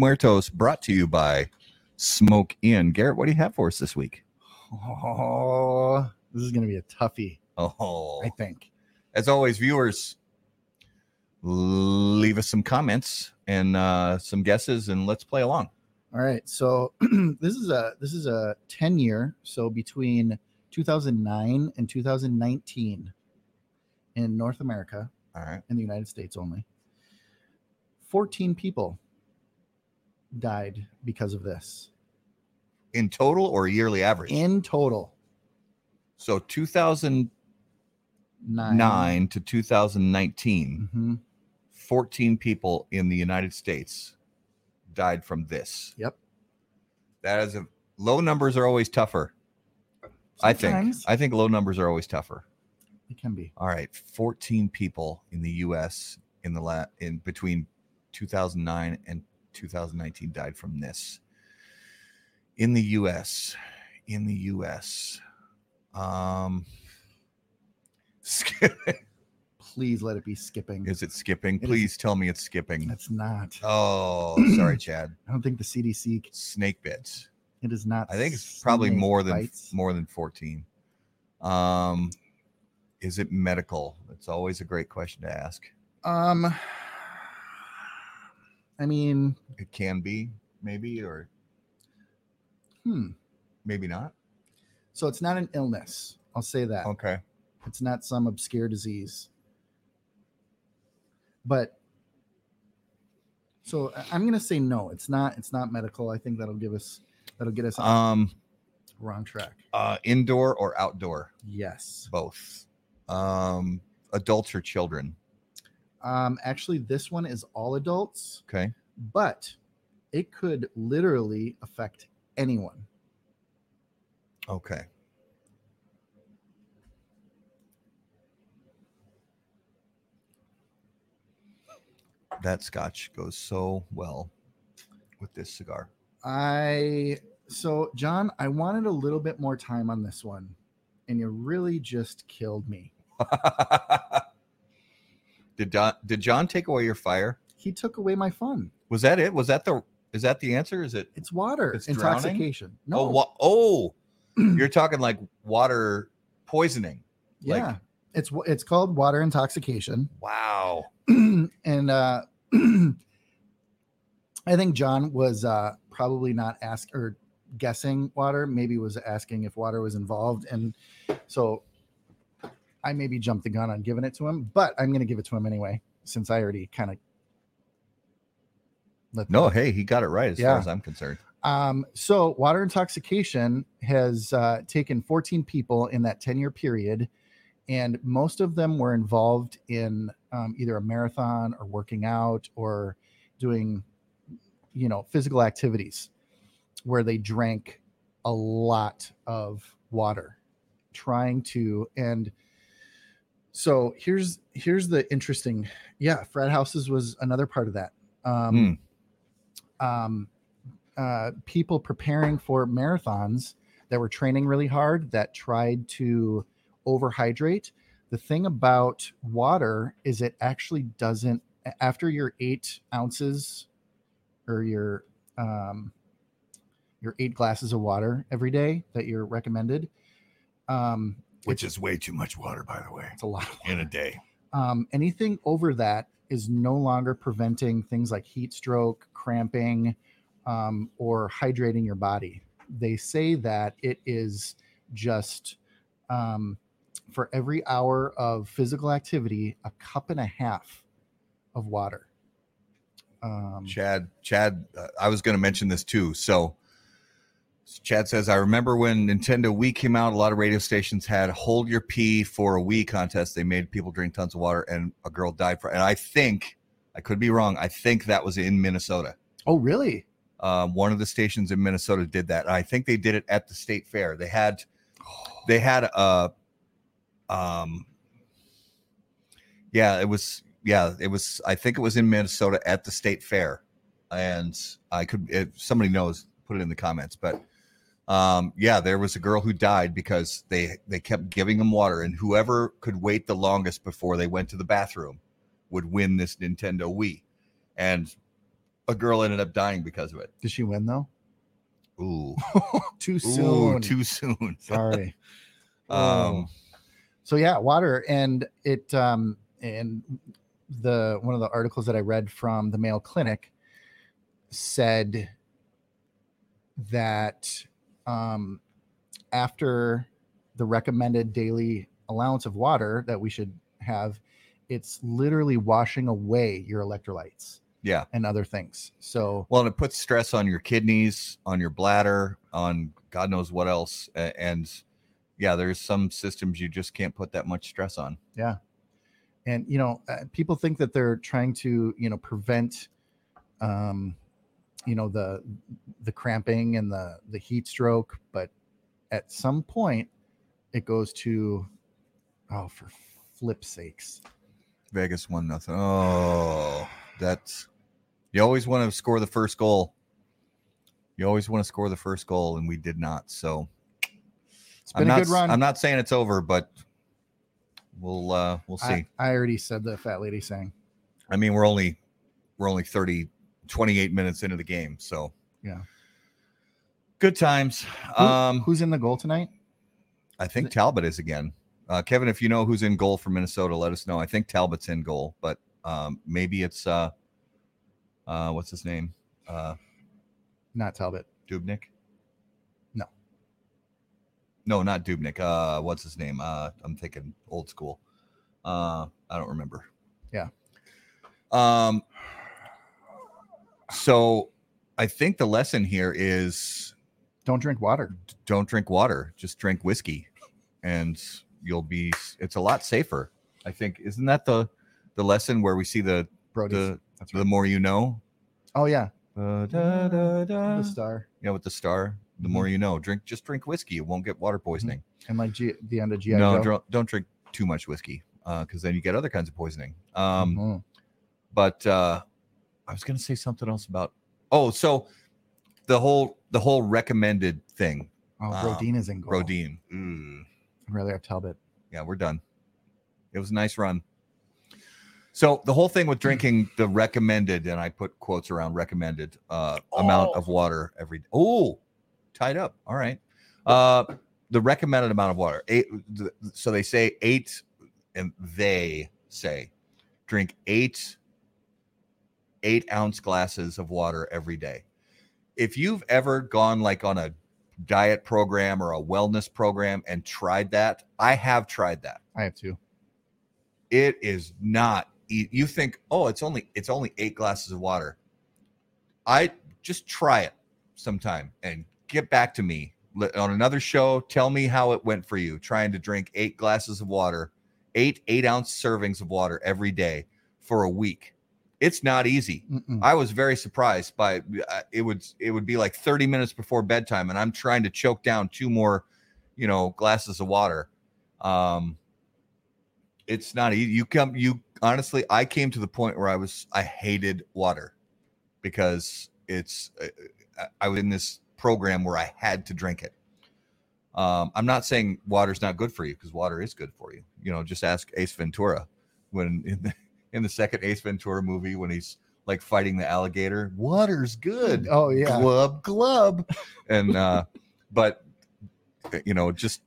Muertos, brought to you by Smoke Inn. Garrett, what do you have for us this week? Oh, this is going to be a toughie, Oh, I think. as always, viewers, leave us some comments and uh, some guesses, and let's play along. All right. So [CLEARS THROAT] this is a this is a 10 year, so between 2009 and 2019 in North America, All right. in the United States only. 14 people died because of this In total or yearly average? in total. so 2009 Nine. to 2019, Mhm. 14 people in the United States died from this. Yep. That is a low numbers are always tougher. I think. I think low numbers are always tougher. it can be. All right, 14 people in the US in the la- in between 2009 and 2019 died from this. In the US, in the US. Um [LAUGHS] Skipping. Please let it be skipping. is it skipping? It is- Please tell me it's skipping. It's not. Oh, sorry, Chad. [CLEARS THROAT] I don't think the CDC. Snake bits. It is not. I think it's probably snake more than bites. more than 14. Um is it medical? It's always a great question to ask. Um. I mean, It can be, maybe, or hmm. maybe not. So it's not an illness. I'll say that. Okay. It's not some obscure disease. But so I'm gonna say no. It's not. It's not medical. I think that'll give us. That'll get us Um wrong track. uh indoor or outdoor? Yes. Both. Um adults or children. Um. Actually, this one is all adults, Okay. but it could literally affect anyone. Okay. That scotch goes so well with this cigar. I so John, I wanted a little bit more time on this one, and you really just killed me. [LAUGHS] did John, did John take away your fire? He took away my fun. Was that it? Was that the is that the answer? Is it It's water. It's drowning? intoxication. No. Oh, wa- oh, [CLEARS THROAT] you're talking like water poisoning. like- yeah. it's wa- it's called water intoxication. Wow. [CLEARS THROAT] and uh [CLEARS THROAT] I think John was uh probably not ask or guessing water, maybe was asking if water was involved. And so I maybe jumped the gun on giving it to him, but I'm gonna give it to him anyway, since I already kind of No, hey, he got it right as Yeah. far as I'm concerned. Um, so water intoxication has uh, taken 14 people in that 10 year period, and most of them were involved in um, either a marathon or working out or doing, you know, physical activities where they drank a lot of water, trying to and so here's here's the interesting yeah frat houses was another part of that um um uh, people preparing for marathons that were training really hard that tried to overhydrate. The thing about water is it actually doesn't, after your eight ounces or your, um, your eight glasses of water every day that you're recommended, um, Which is way too much water, by the way, it's a lot of in a day. um, anything over that is no longer preventing things like heat stroke, cramping, um, or hydrating your body. They say that it is just um, for every hour of physical activity, a cup and a half of water. Um, Chad, Chad, uh, I was going to mention this too. So, Chad says, I remember when Nintendo Wii came out, a lot of radio stations had hold your pee for a Wii contest. They made people drink tons of water, and a girl died for. And I think I could be wrong. I think that was in Minnesota. oh, really? Um, one of the stations in Minnesota did that. I think they did it at the state fair. They had, [SIGHS] they had a, um, yeah, it was, yeah, it was. I think it was in Minnesota at the state fair, and I could, if somebody knows, put it in the comments. But, um, yeah, there was a girl who died because they they kept giving them water, and whoever could wait the longest before they went to the bathroom would win this Nintendo Wii. And a girl ended up dying because of it. Did she win though? Ooh, [LAUGHS] too soon. Ooh, too soon. Sorry. Um, so yeah water and it um and the one of the articles that i read from the mayo clinic said that um after the recommended daily allowance of water that we should have it's literally washing away your electrolytes yeah. and other things so Well, and it puts stress on your kidneys, on your bladder, on God knows what else. And yeah, there's some systems you just can't put that much stress on. yeah and you know uh, people think that they're trying to you know prevent um you know the the cramping and the the heat stroke but at some point it goes to oh for flip sakes Vegas won nothing. Oh, that's you always want to score the first goal. You always want to score the first goal, and we did not. So it's been I'm a not, good run I'm not saying it's over, but we'll uh we'll see. I, I already said the fat lady sang I mean, we're only we're only 30 28 minutes into the game, so Yeah. Good times. Who- Um who's in the goal tonight I think Talbot is again. Uh, Kevin, if you know who's in goal for Minnesota, let us know. I think Talbot's in goal, but um, maybe it's uh, uh, what's his name? Uh, not talbot Dubnyk? No. No, not Dubnyk. Uh, what's his name? Uh, I'm thinking old school. Uh, I don't remember. Yeah. Um. So, I think the lesson here is don't drink water. Don't drink water. Just drink whiskey and you'll be it's a lot safer i think. Isn't that the the lesson where we see the Brody. the That's the more you know? Oh yeah. Uh, da, da, da. the star. Yeah with the star the Mhm. more you know. Drink just drink whiskey. You won't get water poisoning. And like G, the end of GI no Joe. don't, drink too much whiskey uh because then you get other kinds of poisoning. Um Mhm. but uh i was gonna say something else about oh so the whole the whole recommended thing oh um, Rodine is in goal rodine Mm. I'd rather have talbot yeah, we're done. It was a nice run. So the whole thing with drinking the recommended, and I put quotes around recommended uh, amount of water every. Oh, tied up. All right. Uh, the recommended amount of water. Eight. th- So they say eight, and they say drink eight eight ounce glasses of water every day. If you've ever gone like on a diet program or a wellness program and tried that, I have tried that. I have too. It is not you think, "Oh, it's only it's only 8 glasses of water." I just try it sometime and get back to me on another show. Tell me how it went for you trying to drink 8 glasses of water, 8 8 ounce servings of water every day for a week. It's not easy. Mm-mm. I was very surprised by uh, it would it would be like 30 minutes before bedtime and I'm trying to choke down two more, you know, glasses of water. Um it's not easy. You come you honestly I came to the point where I was I hated water because it's uh, I- I was in this program where I had to drink it. Um I'm not saying water's not good for you because water is good for you. You know, just ask Ace Ventura when [LAUGHS] in the, second Ace Ventura movie when he's like fighting the alligator. Water's good. [LAUGHS] oh yeah Glub glub. And uh but you know, just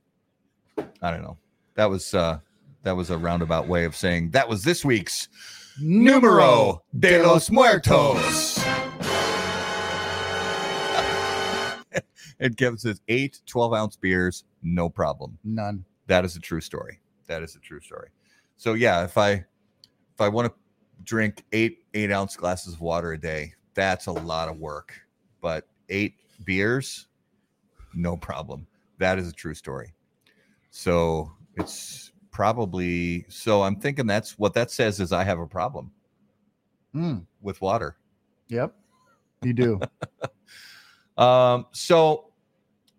I don't know. That was uh that was a roundabout way of saying that was this week's Numero de los Muertos. and Kevin says eight 12 ounce beers, no problem none that is a true story that is a true story so yeah if i if i want to drink eight eight ounce glasses of water a day that's a lot of work. But eight beers no problem. That is a true story. So it's probably so i'm thinking that's what that says is i have a problem Mm, with water. Yep. You do. [LAUGHS] Um, so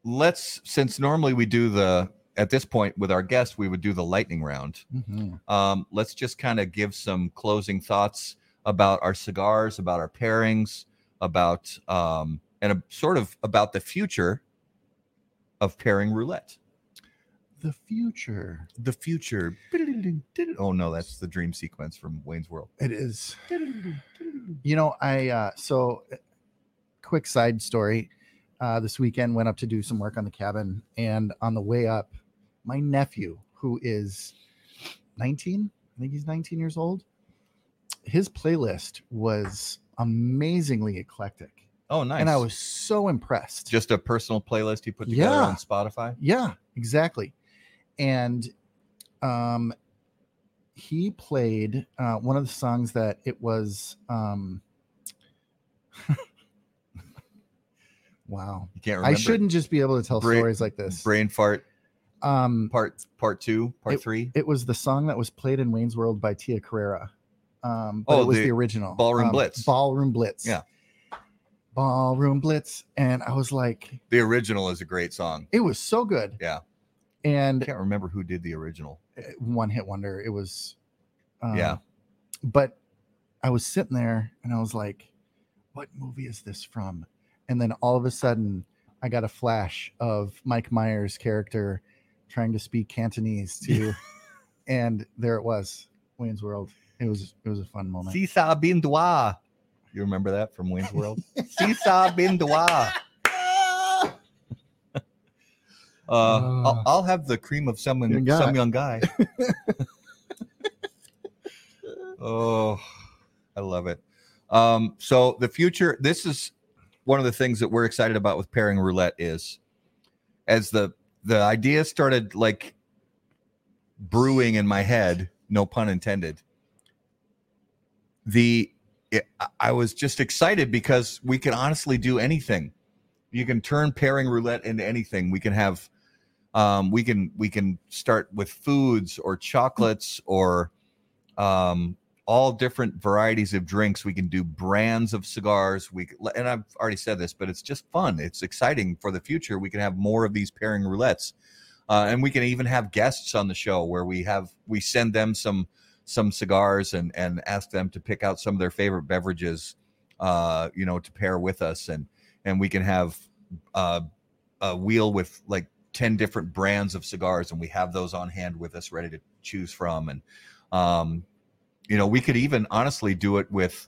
let's since normally we do the at this point with our guest, we would do the lightning round. Mhm. Um, let's just kind of give some closing thoughts about our cigars, about our pairings, about um, and a, sort of about the future of pairing roulette. the future. The future. Oh no, that's the dream sequence from Wayne's World. It is. You know, I uh so uh, quick side story. Uh this weekend went up to do some work on the cabin and on the way up, my nephew, who is 19, I think he's 19 years old, his playlist was amazingly eclectic. Oh, nice. And I was so impressed. just a personal playlist he put together Yeah. on Spotify. Yeah, exactly. And um he played uh one of the songs that it was um [LAUGHS] wow. You can't I shouldn't just be able to tell Bra- stories like this. Brain fart Um part part two, part three. it was the song that was played in Wayne's World by Tia Carrere. Um but Oh, it was the the, original Ballroom um, Blitz. Ballroom Blitz. Yeah. Ballroom Blitz. And I was like, The original is a great song. it was so good. Yeah. And I can't remember who did the original. uh, one hit wonder. It was, um, Yeah. But I was sitting there and I was like, "What movie is this from?" And then all of a sudden, I got a flash of Mike Myers' character trying to speak Cantonese to, [LAUGHS] and there it was, Wayne's World. It was it was a fun moment. Sisa bin Dwa. You remember that from Wayne's World? Sisa bin Dwa. Uh, I'll, I'll have the cream of some Young guy. some young guy. [LAUGHS] oh, I love it. Um, so the future. This is one of the things that we're excited about with pairing roulette is as the the idea started like brewing in my head. No pun intended. The it, I- was just excited because we can honestly do anything. You can turn pairing roulette into anything. We can have um, we can we can start with foods or chocolates or um, all different varieties of drinks. We can do brands of cigars. We and I've already said this, but it's just fun. It's exciting for the future. We can have more of these pairing roulettes, uh, and we can even have guests on the show where we have we send them some some cigars and and ask them to pick out some of their favorite beverages, uh, you know, to pair with us, and and we can have uh, a wheel with like 10 different brands of cigars and we have those on hand with us ready to choose from and um you know we could even honestly do it with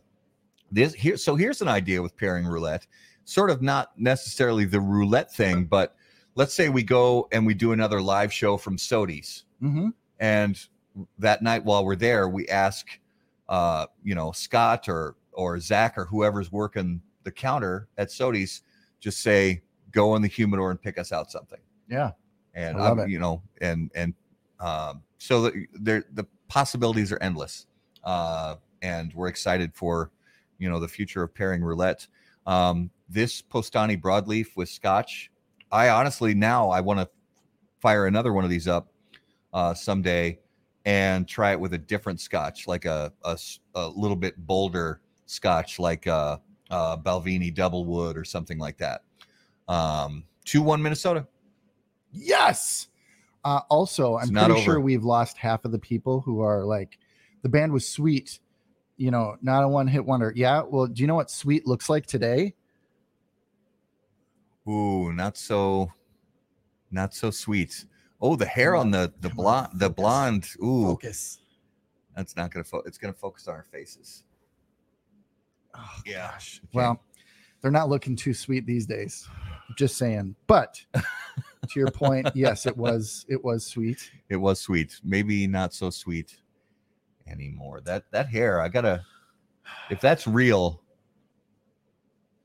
this here so here's an idea with pairing roulette sort of not necessarily the roulette thing but let's say we go and we do another live show from sodies Mhm. and that night while we're there we ask uh you know scott or or zach or whoever's working the counter at sodies just say go in the humidor and pick us out something Yeah. and I love I'm, it. you know and and um so there the possibilities are endless uh and we're excited for you know the future of pairing roulette. Um this postani broadleaf with scotch i honestly now i want to fire another one of these up uh someday and try it with a different scotch like a a little bit bolder scotch like uh uh balvenie double wood or something like that. Um 2-1 minnesota. Yes. Uh, also, It's I'm pretty sure we've lost half of the people who are like, the band was sweet, you know, not a one hit wonder. Yeah. Well, do you know what sweet looks like today? Ooh, not so, not so sweet. Oh, the hair on on, the the blonde, the blonde. Ooh, Focus. that's not gonna. Fo- it's gonna focus on our faces. Oh, Yeah. gosh. Okay. Well, they're not looking too sweet these days. Just saying. But to your point, [LAUGHS] yes, it was it was sweet. It was sweet. Maybe not so sweet anymore. That that hair. I gotta. If that's real,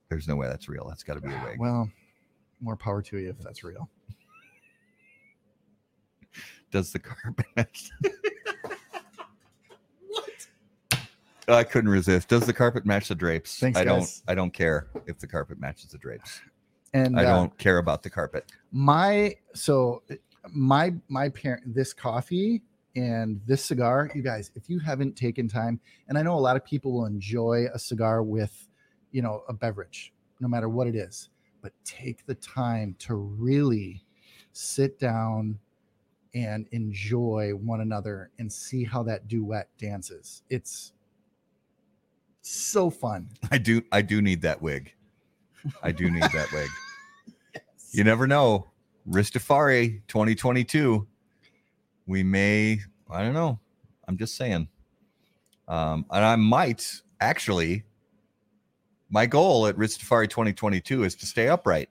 there's no way that's real. That's got to be a wig. Well, more power to you if that's real. [LAUGHS] Does the carpet [LAUGHS] match? [LAUGHS] I couldn't resist. Does the carpet match the drapes? Thanks, I don't. I don't care if the carpet matches the drapes. And I uh, don't care about the carpet. my so my my parent this coffee and this cigar you guys if you haven't taken time and i know a lot of people will enjoy a cigar with you know a beverage no matter what it is but take the time to really sit down and enjoy one another and see how that duet dances it's so fun [LAUGHS] I do. I do need that wig. I do need that wig. [LAUGHS] You never know. Ristafari 2022. We may i don't know i'm just saying um and i might actually my goal at Ritz Safari 2022 is to stay upright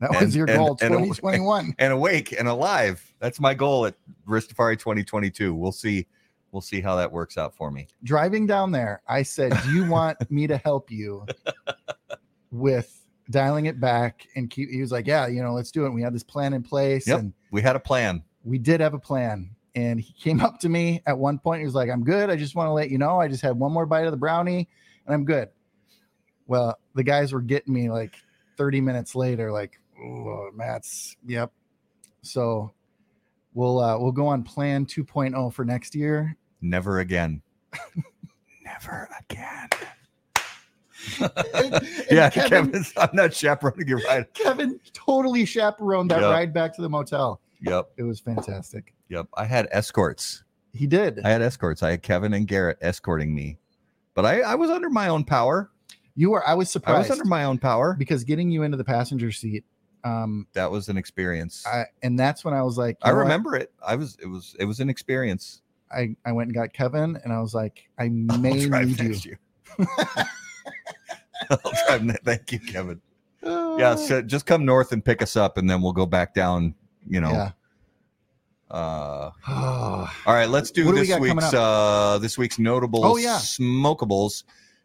That And- was your goal, and- 2021. [LAUGHS] and awake and alive. That's my goal at Ritz Safari 2022. We'll see. We'll see how that works out for me. Driving down there, I said, "Do you want [LAUGHS] me to help you with dialing it back and keep?" He was like, "Yeah, you know, let's do it." We had this plan in place, Yep. and We had a plan. We did have a plan. And he came [LAUGHS] up to me at one point. He was like, I'm good. I just want to let you know I just had one more bite of the brownie and I'm good. Well, the guys were getting me like 30 minutes later, like, oh, Matt's, yep. So we'll uh we'll go on plan 2.0 for next year. Never again. [LAUGHS] Never again. [LAUGHS] And- and yeah, Kevin, Kevin, I'm not chaperoning your ride. Kevin totally chaperoned that Yep. ride back to the motel. Yep, It was fantastic. yep. I had escorts. He did. I had escorts. I had Kevin and Garrett escorting me, but I, I was under my own power. you were I was surprised. I was under my own power. because getting you into the passenger seat um That was an experience. I, and that's when I was like, I know what? remember it. I was. It was. It was an experience. I, I went and got Kevin, and I was like, I [LAUGHS] I'll may drive need you. year. [LAUGHS] I'll drive Thank you, Kevin. [LAUGHS] Yeah, so just come north and pick us up, and then we'll go back down. You know. yeah. Uh, [SIGHS] all right, let's do we this got week's uh this week's notable Oh, yeah. smokables.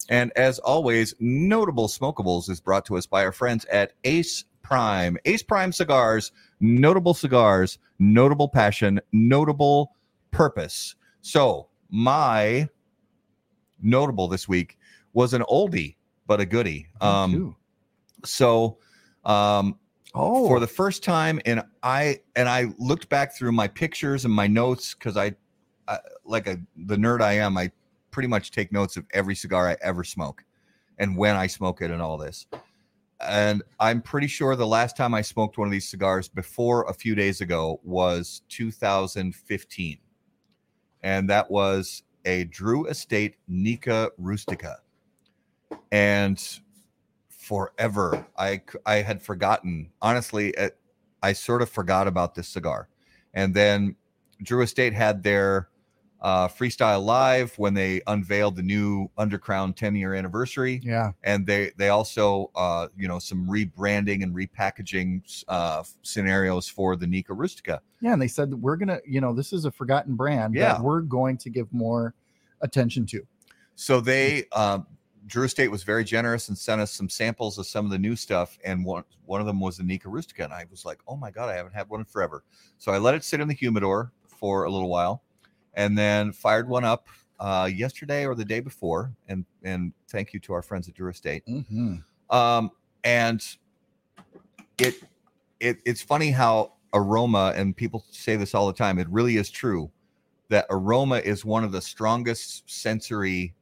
And as always, notable smokables is brought to us by our friends at Ace Prime. Ace Prime cigars, notable cigars, notable passion, notable purpose. So, my notable this week was an oldie but a goodie. Um so um oh, for the oh. first time and i and i looked back through my pictures and my notes because I, I like a the nerd i am i pretty much take notes of every cigar i ever smoke and when i smoke it and all this. And i'm pretty sure the last time i smoked one of these cigars before a few days ago was 2015 and that was a drew estate Nica Rustica. And forever. I I had forgotten. Honestly, it, I sort of forgot about this cigar. And then Drew Estate had their uh, freestyle live when they unveiled the new Undercrown 10 year anniversary, yeah, and they they also uh, you know some rebranding and repackaging uh, scenarios for the Nica Rustica. yeah, and they said that we're gonna, you know, this is a forgotten brand Yeah. that we're going to give more attention to. So they um, Drew Estate was very generous and sent us some samples of some of the new stuff, and one one of them was the Nica Rustica, and I was like, oh my god, I haven't had one in forever. So I let it sit in the humidor for a little while, and then fired one up uh, yesterday or the day before, and and thank you to our friends at Drew Estate. Mm-hmm. Um, and it it it's funny how aroma and people say this all the time. It really is true that aroma is one of the strongest sensory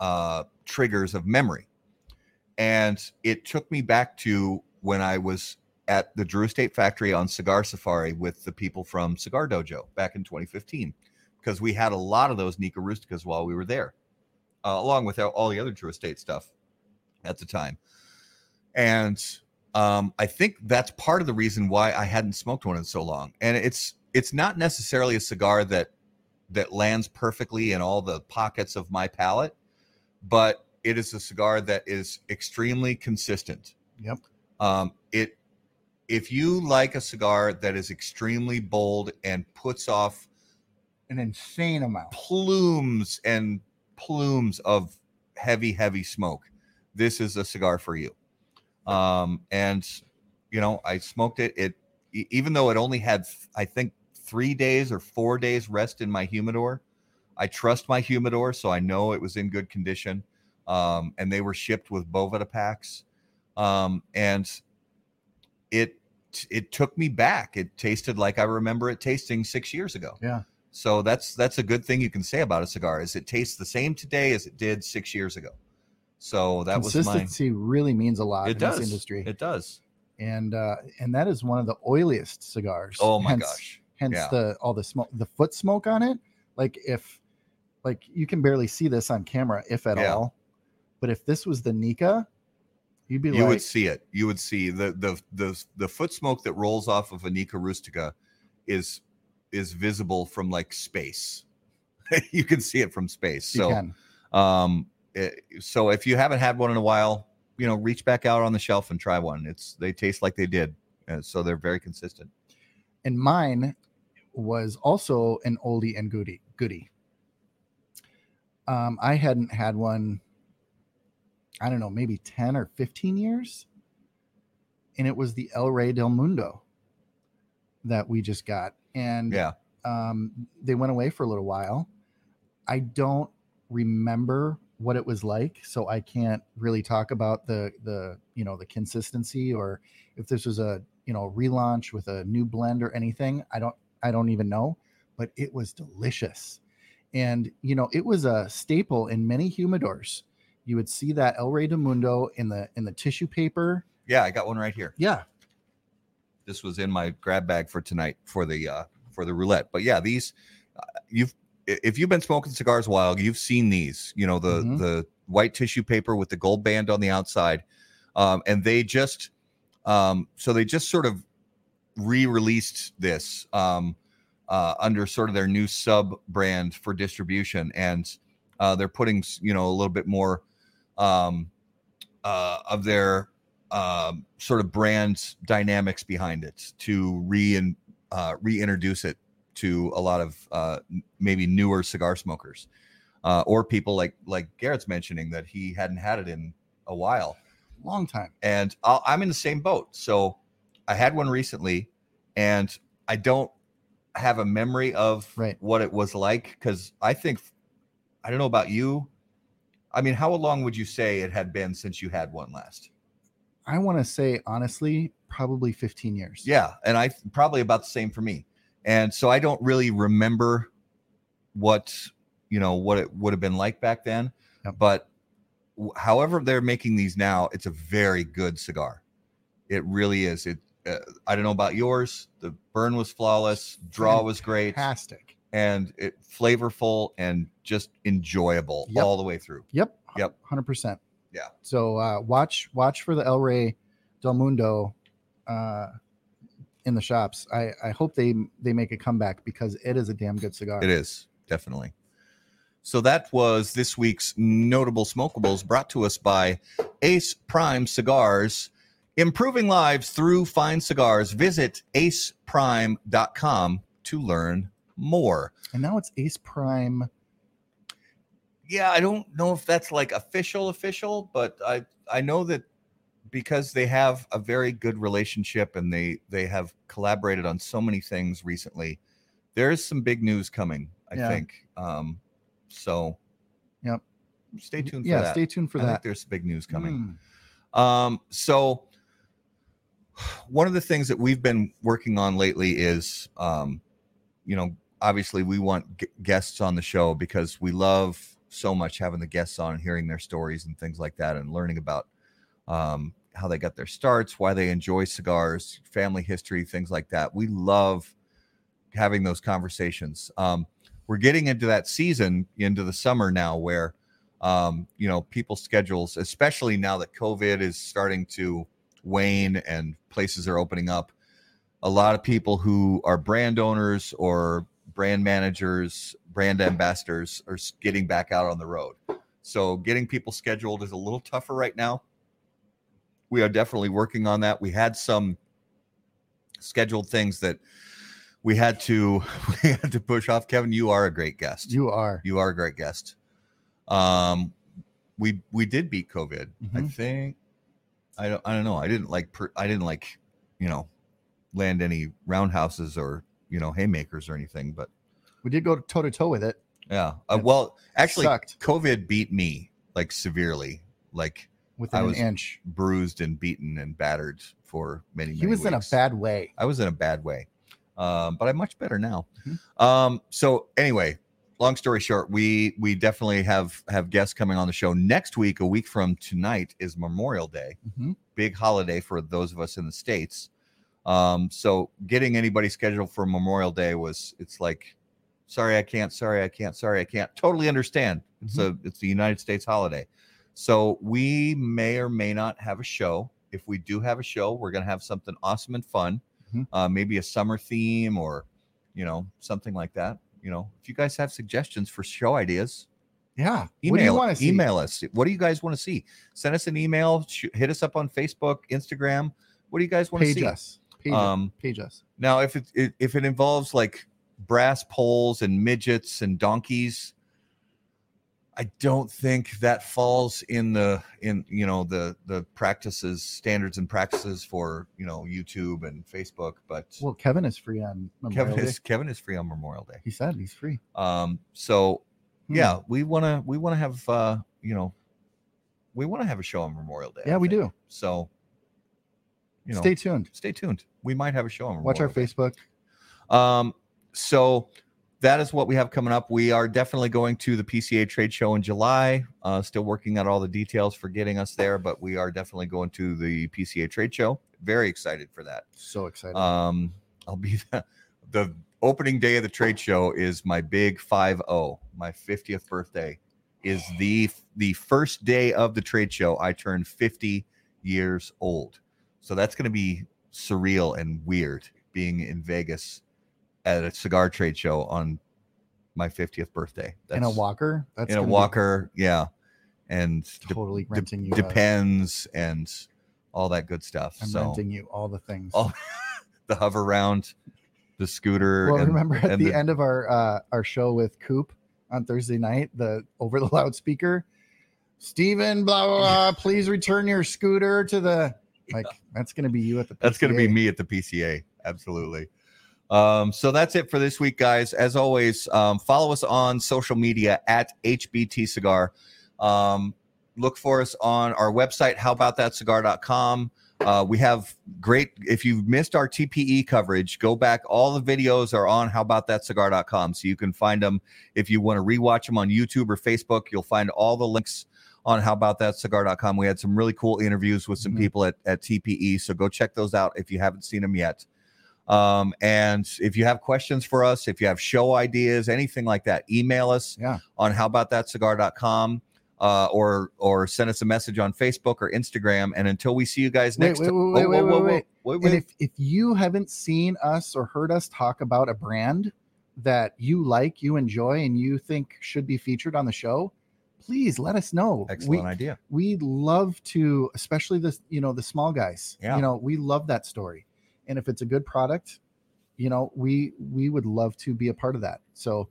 uh, triggers of memory. And it took me back to when I was at the Drew Estate factory on Cigar Safari with the people from Cigar Dojo back in 2015, because we had a lot of those Nica Rusticas while we were there, uh, along with all the other Drew Estate stuff at the time. And um, I think that's part of the reason why I hadn't smoked one in so long. And it's it's not necessarily a cigar that that lands perfectly in all the pockets of my palate, but it is a cigar that is extremely consistent. Yep. Um, it if you like a cigar that is extremely bold and puts off An insane amount. plumes and plumes of heavy, heavy smoke, this is a cigar for you. Um, and you know, I smoked it. It even though it only had, I think, three days or four days rest in my humidor. I trust my humidor, so I know it was in good condition. Um, and they were shipped with Boveda packs. Um, and it it took me back. It tasted like I remember it tasting six years ago. Yeah. So that's that's a good thing you can say about a cigar is it tastes the same today as it did six years ago. So that was my Consistency really means a lot it in does this industry, It does. and uh, and that is one of the oiliest cigars. Oh my hence, gosh. Hence Yeah. the all the smoke, the foot smoke on it. Like if, like you can barely see this on camera, if at Yeah. all. But if this was the Nica, you'd be You like, would see it. You would see the the the the foot smoke that rolls off of a Nica Rustica is is visible from like space. [LAUGHS] you can see it from space. So um it- so if you haven't had one in a while, you know, reach back out on the shelf and try one. It's they taste like they did. And so they're very consistent. and mine was also an oldie and goodie goodie um i hadn't had one i don't know maybe 10 or 15 years. And it was the el rey del mundo that we just got. And Yeah. um they went away for a little while. I don't remember what it was like so i can't really talk about the the you know the consistency or if this was a you know relaunch with a new blend or anything. I don't i don't even know but it was delicious and you know it was a staple in many humidors you would see that el rey de mundo in the in the tissue paper Yeah, I got one right here. yeah This was in my grab bag for tonight for the uh for the roulette. But yeah, these uh, you've if you've been smoking cigars a while, you've seen these, you know, the Mhm. the white tissue paper with the gold band on the outside. Um and they just um so they just sort of re-released this um uh under sort of their new sub brand for distribution and uh they're putting you know a little bit more um uh of their um, sort of brand dynamics behind it to re uh, reintroduce it to a lot of uh, maybe newer cigar smokers uh, or people like like Garrett's mentioning that he hadn't had it in a while. long time And I'll, I'm in the same boat. So I had one recently, and I don't have a memory of Right. what it was like because I think I don't know about you. I mean, how long would you say it had been since you had one last? i want to say honestly probably 15 years Yeah, and I probably about the same for me. And so I don't really remember what you know what it would have been like back then. Yep. But however they're making these now, it's a very good cigar. It really is. It. Uh, I don't know about yours. The burn was flawless. Draw was great, fantastic and it flavorful and just enjoyable Yep. all the way through. Yep. Yep. Hundred percent. Yeah. So uh, watch watch for the El Rey Del Mundo uh, in the shops. I I hope they they make a comeback because it is a damn good cigar. It is definitely. So that was this week's notable smokables brought to us by Ace Prime Cigars. Improving lives through fine cigars. Visit aceprime.com to learn more. And now it's Ace Prime. Yeah, I don't know if that's like official official, but I I know that because they have a very good relationship and they they have collaborated on so many things recently. There's some big news coming, I Yeah. think. Um so Yep. Stay tuned for yeah, stay tuned for I that. there's big news coming. Mm. Um, so one of the things that we've been working on lately is, um, you know, obviously we want g- guests on the show because we love so much having the guests on and hearing their stories and things like that and learning about um, how they got their starts, why they enjoy cigars, family history, things like that. We love having those conversations. Um, we're getting into that season into the summer now where um, you know, people's schedules, especially now that COVID is starting to wane and places are opening up. A lot of people who are brand owners or brand managers, brand ambassadors are getting back out on the road. So getting people scheduled is a little tougher right now. We are definitely working on that. We had some scheduled things that we had to [LAUGHS] we had to push off. Kevin, you are a great guest. You are. You are a great guest. Um, we we did beat COVID. I Mhm. think. I don't. I don't know. I didn't like. Per, I didn't like. You know, land any roundhouses or you know haymakers or anything. But We did go toe to toe with it. yeah. Uh, well, actually, sucked. COVID beat me like severely, like within I an inch. bruised and beaten and battered for many. Years. He many was in a bad way. I was in a bad way, um, but I'm much better now. Mhm. Um, so anyway, long story short, we we definitely have have guests coming on the show next week. A week from tonight is Memorial Day, Mhm. big holiday for those of us in the states. Um, so getting anybody scheduled for Memorial Day was it's like, sorry I can't, sorry I can't, sorry I can't. Totally understand. It's a it's the United States holiday. So we may or may not have a show. If we do have a show, we're gonna have something awesome and fun. Mhm. Uh, maybe a summer theme or you know, something like that. You know, if you guys have suggestions for show ideas, Yeah. email what do you want to see? email us. What do you guys want to see? Send us an email. Sh- hit us up on Facebook, Instagram. What do you guys want to Page see? us. Page, Um, page us. Now, if it, it if it involves like brass poles and midgets and donkeys, I don't think that falls in the in you know the the practices standards and practices for you know YouTube and Facebook. But Well, Kevin is free on Memorial Kevin Day. is Kevin is free on Memorial Day. He said he's free. Um, so Hmm. yeah, we want to we want to have uh, you know we want to have a show on Memorial Day. Yeah, we do. So you know, Stay tuned. stay tuned. We might have a show on Watch our Day. Facebook. Um, so that is what we have coming up. We are definitely going to the PCA trade show in July. Uh, still working out all the details for getting us there, but we are definitely going to the PCA trade show. Very excited for that. So excited. Um, I'll be the, the opening day of the trade show is my big 5-0, my 50th birthday is the the first day of the trade show. I turned 50 years old. So that's going to be surreal and weird being in Vegas at a cigar trade show on my 50th birthday. in a walker. That's in a gonna be walker, yeah. And Totally de- renting you. uh, depends and all that good stuff. I'm so renting you all the things. all [LAUGHS] the hover round, the scooter. well, and, remember at and the, end of our uh, our show with Coop on Thursday night, the over the loudspeaker, Steven, blah blah blah. [LAUGHS] Please return your scooter to the like. That's gonna be you at the. That's going to be me at the PCA. Absolutely. Um, so that's it for this week, guys. As always, um, follow us on social media at HBT Cigar. Um, look for us on our website, howaboutthatcigar.com. Uh, we have great, if you've missed our TPE coverage, go back. All the videos are on howaboutthatcigar.com. So you can find them if you want to rewatch them on YouTube or Facebook. You'll find all the links on howaboutthatcigar.com. We had some really cool interviews with some Mhm. people at, at TPE. So go check those out if you haven't seen them yet. Um, and if you have questions for us, if you have show ideas, anything like that, email us Yeah. on howaboutthatcigar.com uh, or or send us a message on Facebook or Instagram. And until we see you guys next wait, time. wait, wait, wait, wait, wait. wait, And if if you haven't seen us or heard us talk about a brand that you like, you enjoy, and you think should be featured on the show, please let us know. Excellent We, idea. we love to especially the you know the small guys Yeah. you know we love that story and if it's a good product you know we we would love to be a part of that. So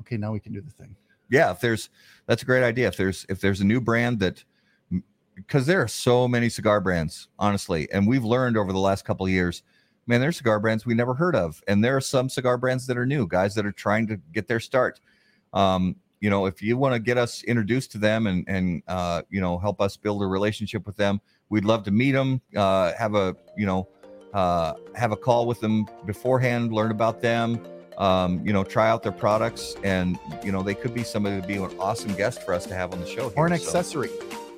okay now we can do the thing. Yeah if there's that's a great idea. If there's if there's a new brand that because there are so many cigar brands honestly and we've learned over the last couple years man there's cigar brands we never heard of. And there are some cigar brands that are new guys that are trying to get their start. Um you know if you want to get us introduced to them and and uh you know help us build a relationship with them we'd love to meet them uh have a you know uh have a call with them beforehand learn about them um, you know, try out their products, and you know, they could be somebody to be an awesome guest for us to have on the show. or an here. So, accessory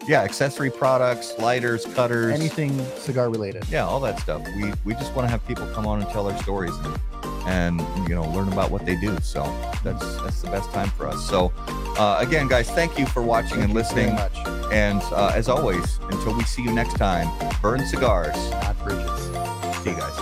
yeah, accessory products, lighters, cutters, anything cigar related yeah, all that stuff. We we just want to have people come on and tell their stories and and you know learn about what they do. So that's that's the best time for us. So uh, again, guys, thank you for watching Thank and listening. much And uh, as always, until we see you next time, burn cigars. not bridges See you guys.